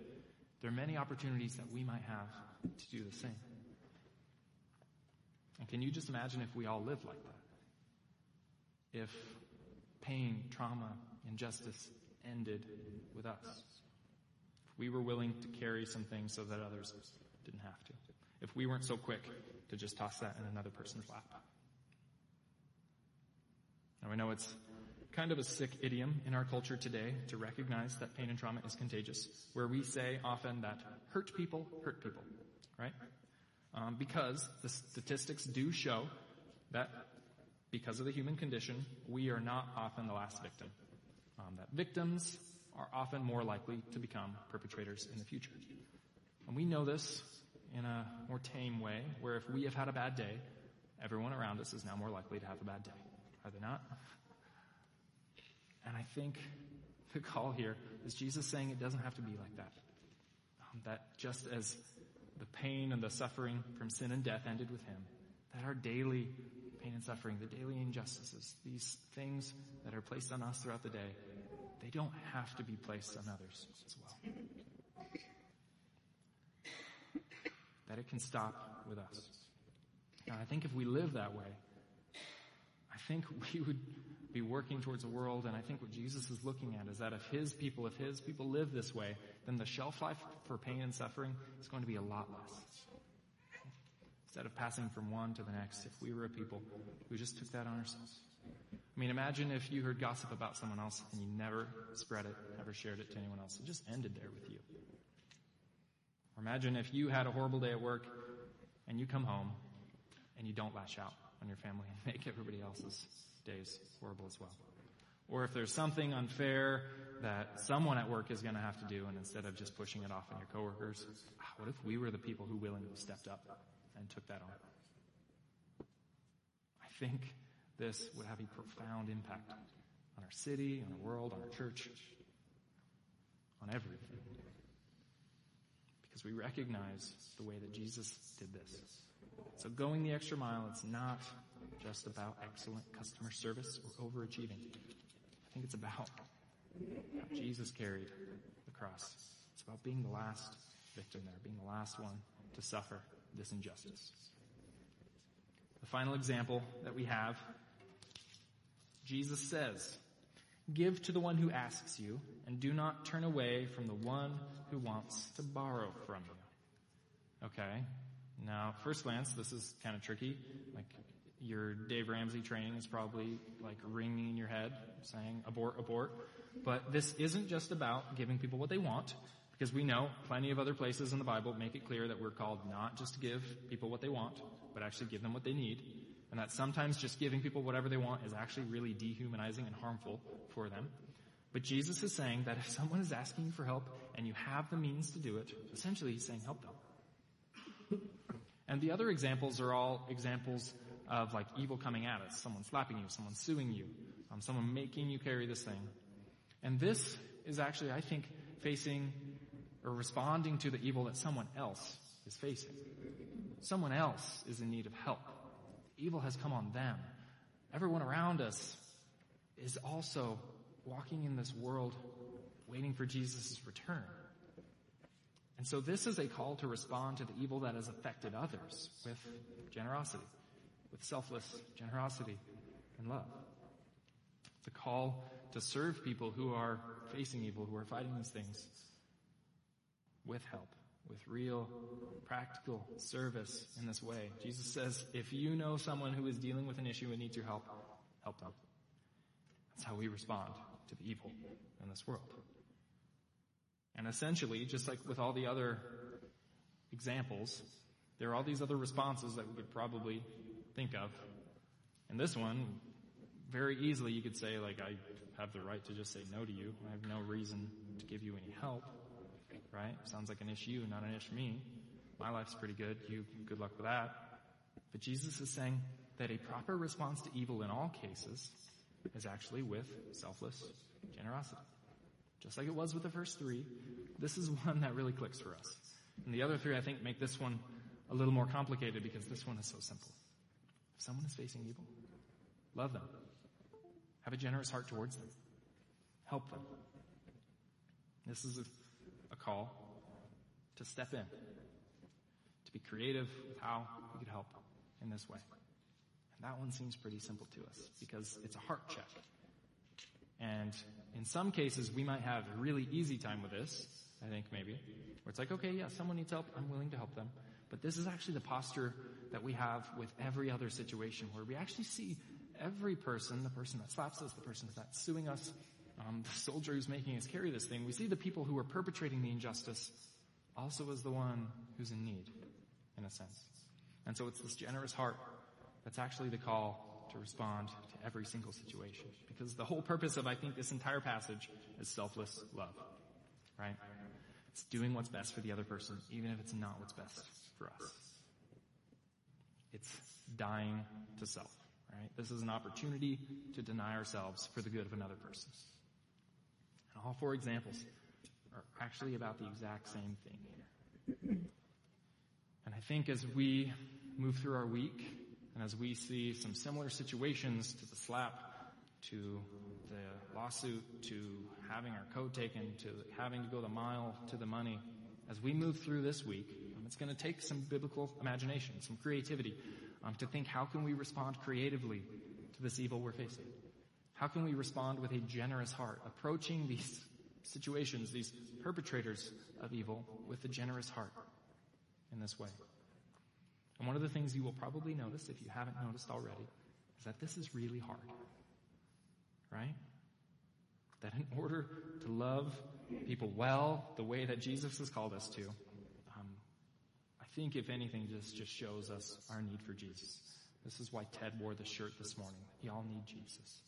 there are many opportunities that we might have to do the same. And can you just imagine if we all lived like that? If pain, trauma, injustice ended with us? If we were willing to carry some things so that others didn't have to? If we weren't so quick to just toss that in another person's lap? Now I know it's kind of a sick idiom in our culture today to recognize that pain and trauma is contagious, where we say often that hurt people hurt people, right? Um, because the statistics do show that because of the human condition, we are not often the last victim. Um, that victims are often more likely to become perpetrators in the future. And we know this in a more tame way, where if we have had a bad day, everyone around us is now more likely to have a bad day. Are they not? And I think the call here is Jesus saying it doesn't have to be like that. Um, that just as the pain and the suffering from sin and death ended with him, that our daily pain and suffering, the daily injustices, these things that are placed on us throughout the day, they don't have to be placed on others as well. That it can stop with us. Now I think if we live that way, I think [LAUGHS] we would be working towards a world, and I think what Jesus is looking at is that if His people, if His people live this way, then the shelf life for pain and suffering is going to be a lot less. Instead of passing from one to the next, if we were a people who just took that on ourselves. I mean, imagine if you heard gossip about someone else and you never spread it, never shared it to anyone else. It just ended there with you. Or imagine if you had a horrible day at work and you come home and you don't lash out on your family and [LAUGHS] make everybody else's days horrible as well. Or if there's something unfair that someone at work is going to have to do and instead of just pushing it off on your coworkers, ah, what if we were the people who willingly stepped up and took that on? I think this would have a profound impact on our city, on our world, on our church, on everything. Because we recognize the way that Jesus did this. So going the extra mile, it's not just about excellent customer service or overachieving. I think it's about Jesus carried the cross. It's about being the last victim there, being the last one to suffer this injustice. The final example that we have, Jesus says, Give to the one who asks you, and do not turn away from the one who wants to borrow from you. Okay. Now, first glance, this is kind of tricky. Like, your Dave Ramsey training is probably like ringing in your head saying abort, abort. But this isn't just about giving people what they want because we know plenty of other places in the Bible make it clear that we're called not just to give people what they want, but actually give them what they need. And that sometimes just giving people whatever they want is actually really dehumanizing and harmful for them. But Jesus is saying that if someone is asking you for help and you have the means to do it, essentially he's saying help them. And the other examples are all examples of like evil coming at us. Someone slapping you, someone suing you, um, someone making you carry this thing. And this is actually, I think, facing or responding to the evil that someone else is facing. Someone else is in need of help. Evil has come on them. Everyone around us is also walking in this world waiting for Jesus' return. And so this is a call to respond to the evil that has affected others with generosity with selfless generosity and love. The call to serve people who are facing evil, who are fighting these things with help, with real practical service in this way. Jesus says, if you know someone who is dealing with an issue and needs your help, help them. That's how we respond to the evil in this world. And essentially, just like with all the other examples, there are all these other responses that we could probably think of. And this one, very easily you could say, like, I have the right to just say no to you. I have no reason to give you any help. Right? Sounds like an issue, not an issue me. My life's pretty good. You, good luck with that. But Jesus is saying that a proper response to evil in all cases is actually with selfless generosity. Just like it was with the first three, this is one that really clicks for us. And the other three, I think, make this one a little more complicated because this one is so simple. Someone is facing evil, love them. Have a generous heart towards them. Help them. This is a, a call to step in, to be creative with how we could help in this way. And that one seems pretty simple to us because it's a heart check. And in some cases, we might have a really easy time with this, I think maybe, where it's like, okay, yeah, someone needs help, I'm willing to help them. But this is actually the posture that we have with every other situation where we actually see every person, the person that slaps us, the person that's suing us, um, the soldier who's making us carry this thing, we see the people who are perpetrating the injustice also as the one who's in need, in a sense. And so it's this generous heart that's actually the call to respond to every single situation. Because the whole purpose of, I think, this entire passage is selfless love. Right? It's doing what's best for the other person, even if it's not what's best for us. It's dying to self. Right? This is an opportunity to deny ourselves for the good of another person. And all four examples are actually about the exact same thing here. And I think as we move through our week, and as we see some similar situations to the slap, to the lawsuit, to having our code taken, to having to go the mile to the money, as we move through this week, it's going to take some biblical imagination, some creativity, um, to think how can we respond creatively to this evil we're facing? How can we respond with a generous heart, approaching these situations, these perpetrators of evil, with a generous heart in this way? And one of the things you will probably notice, if you haven't noticed already, is that this is really hard. Right? That in order to love people well, the way that Jesus has called us to, think if anything, this just shows us our need for Jesus. This is why Ted wore the shirt this morning. We all need Jesus.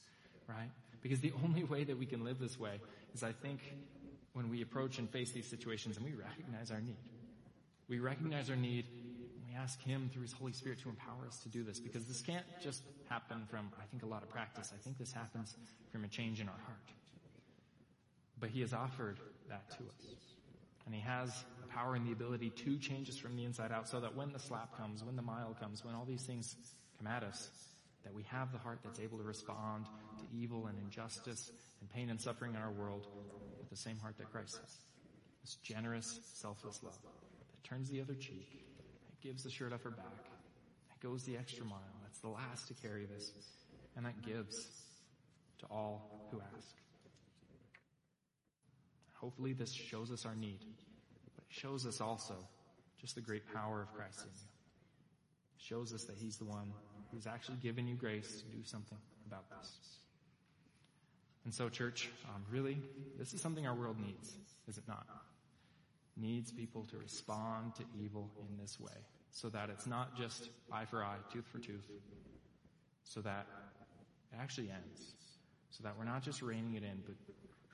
Right? Because the only way that we can live this way is I think when we approach and face these situations and we recognize our need. We recognize our need and we ask Him through His Holy Spirit to empower us to do this because this can't just happen from, I think, a lot of practice. I think this happens from a change in our heart. But He has offered that to us. And He has power and the ability to change us from the inside out so that when the slap comes, when the mile comes, when all these things come at us, that we have the heart that's able to respond to evil and injustice and pain and suffering in our world with the same heart that Christ has. This generous, selfless love that turns the other cheek that gives the shirt off her back, that goes the extra mile, that's the last to carry this, and that gives to all who ask. Hopefully this shows us our need, shows us also just the great power of Christ in you. Shows us that He's the one who's actually given you grace to do something about this. And so church, um, really, this is something our world needs, is it not? Needs people to respond to evil in this way so that it's not just eye for eye, tooth for tooth, so that it actually ends, so that we're not just reining it in, but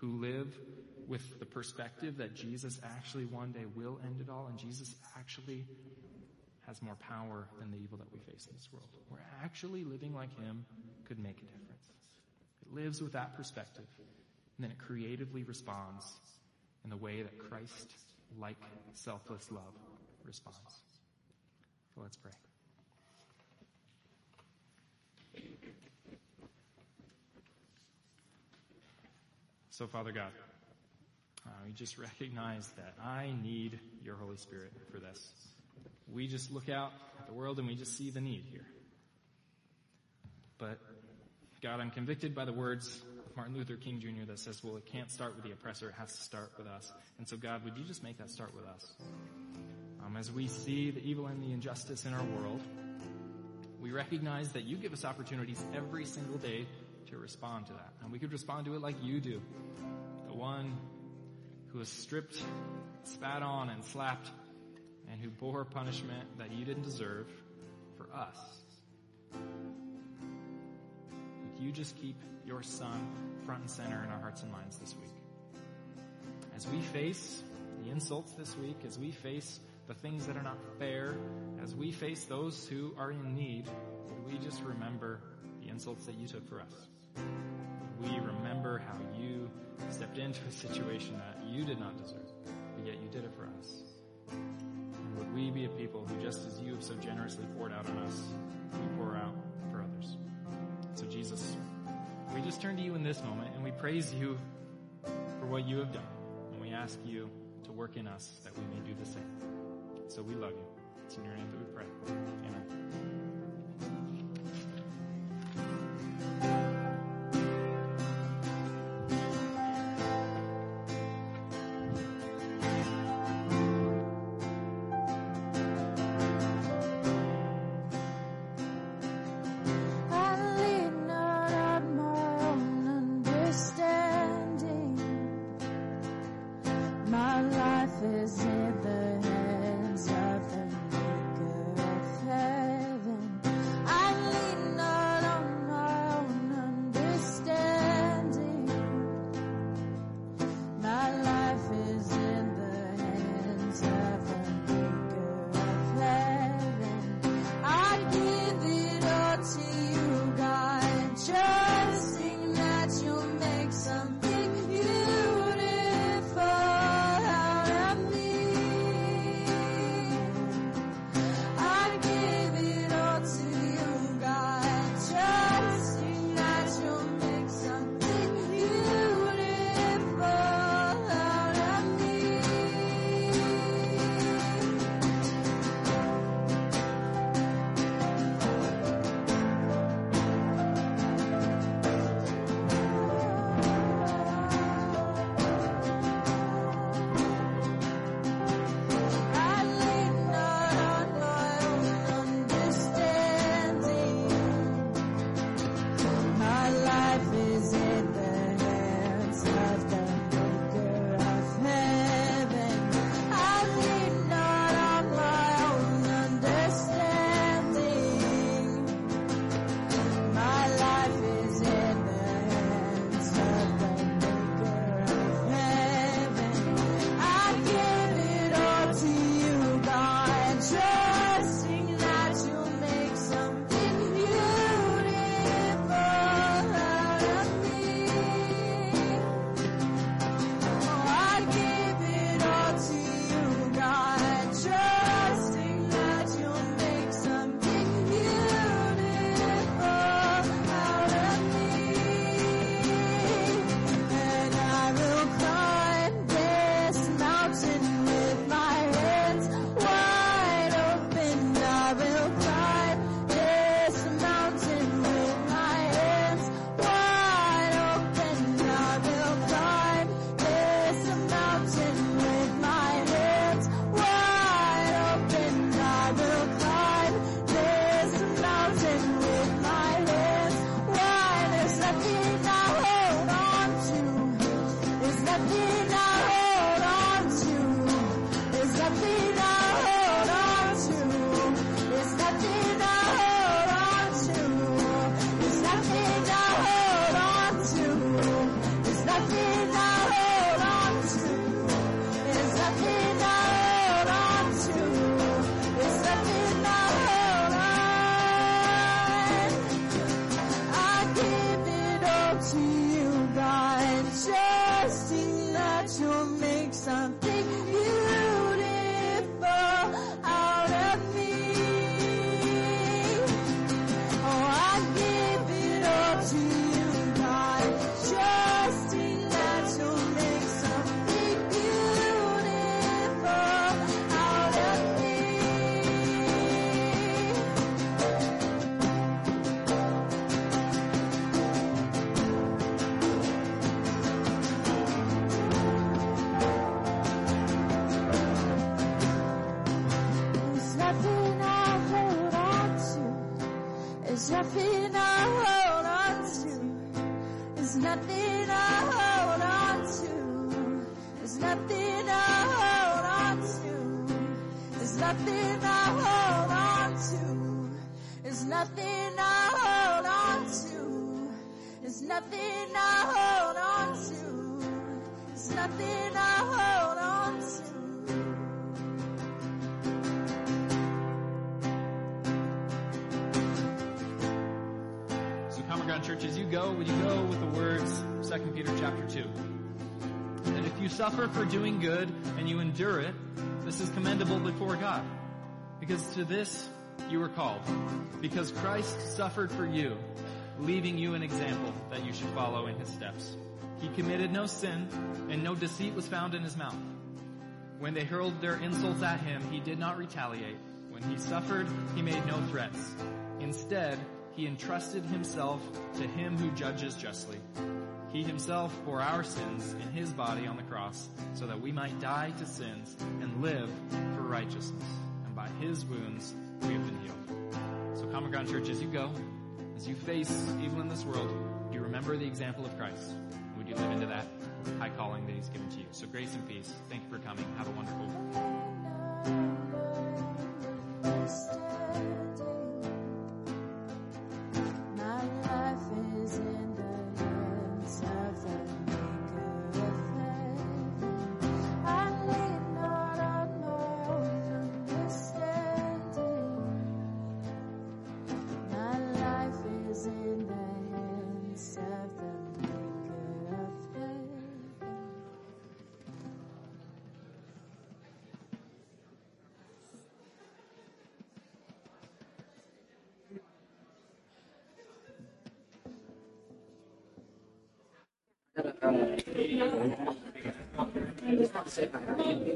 who live with the perspective that Jesus actually one day will end it all and Jesus actually has more power than the evil that we face in this world. We're actually living like Him could make a difference. It lives with that perspective and then it creatively responds in the way that Christ, like selfless love, responds. So let's pray. So, Father God, uh, we just recognize that I need your Holy Spirit for this. We just look out at the world and we just see the need here. But, God, I'm convicted by the words of Martin Luther King Jr. that says, well, it can't start with the oppressor, it has to start with us. And so, God, would you just make that start with us? Um, as we see the evil and the injustice in our world, we recognize that you give us opportunities every single day to respond to that. And we could respond to it like you do. The one who was stripped, spat on, and slapped, and who bore punishment that you didn't deserve for us. Would you just keep your son front and center in our hearts and minds this week? As we face the insults this week, as we face the things that are not fair, as we face those who are in need, we just remember insults that you took for us? We remember how you stepped into a situation that you did not deserve, but yet you did it for us? And would we be a people who, just as you have so generously poured out on us, we pour out for others? So Jesus, we just turn to you in this moment and we praise you for what you have done. And we ask you to work in us that we may do the same. So we love you. It's in your name that we pray. Amen. Nothing I hold on to. So Common Ground Church, as you go, would you go with the words, 2 Peter chapter 2. And if you suffer for doing good and you endure it, this is commendable before God. Because to this you were called. Because Christ suffered for you, leaving you an example that you should follow in his steps. He committed no sin, and no deceit was found in his mouth. When they hurled their insults at him, he did not retaliate. When he suffered, he made no threats. Instead, he entrusted himself to him who judges justly. He himself bore our sins in his body on the cross so that we might die to sins and live for righteousness. And by his wounds, we have been healed. So Common Ground Church, as you go, as you face evil in this world, you remember the example of Christ? You live into that high calling that he's given to you? So grace and peace. Thank you for coming. Have a wonderful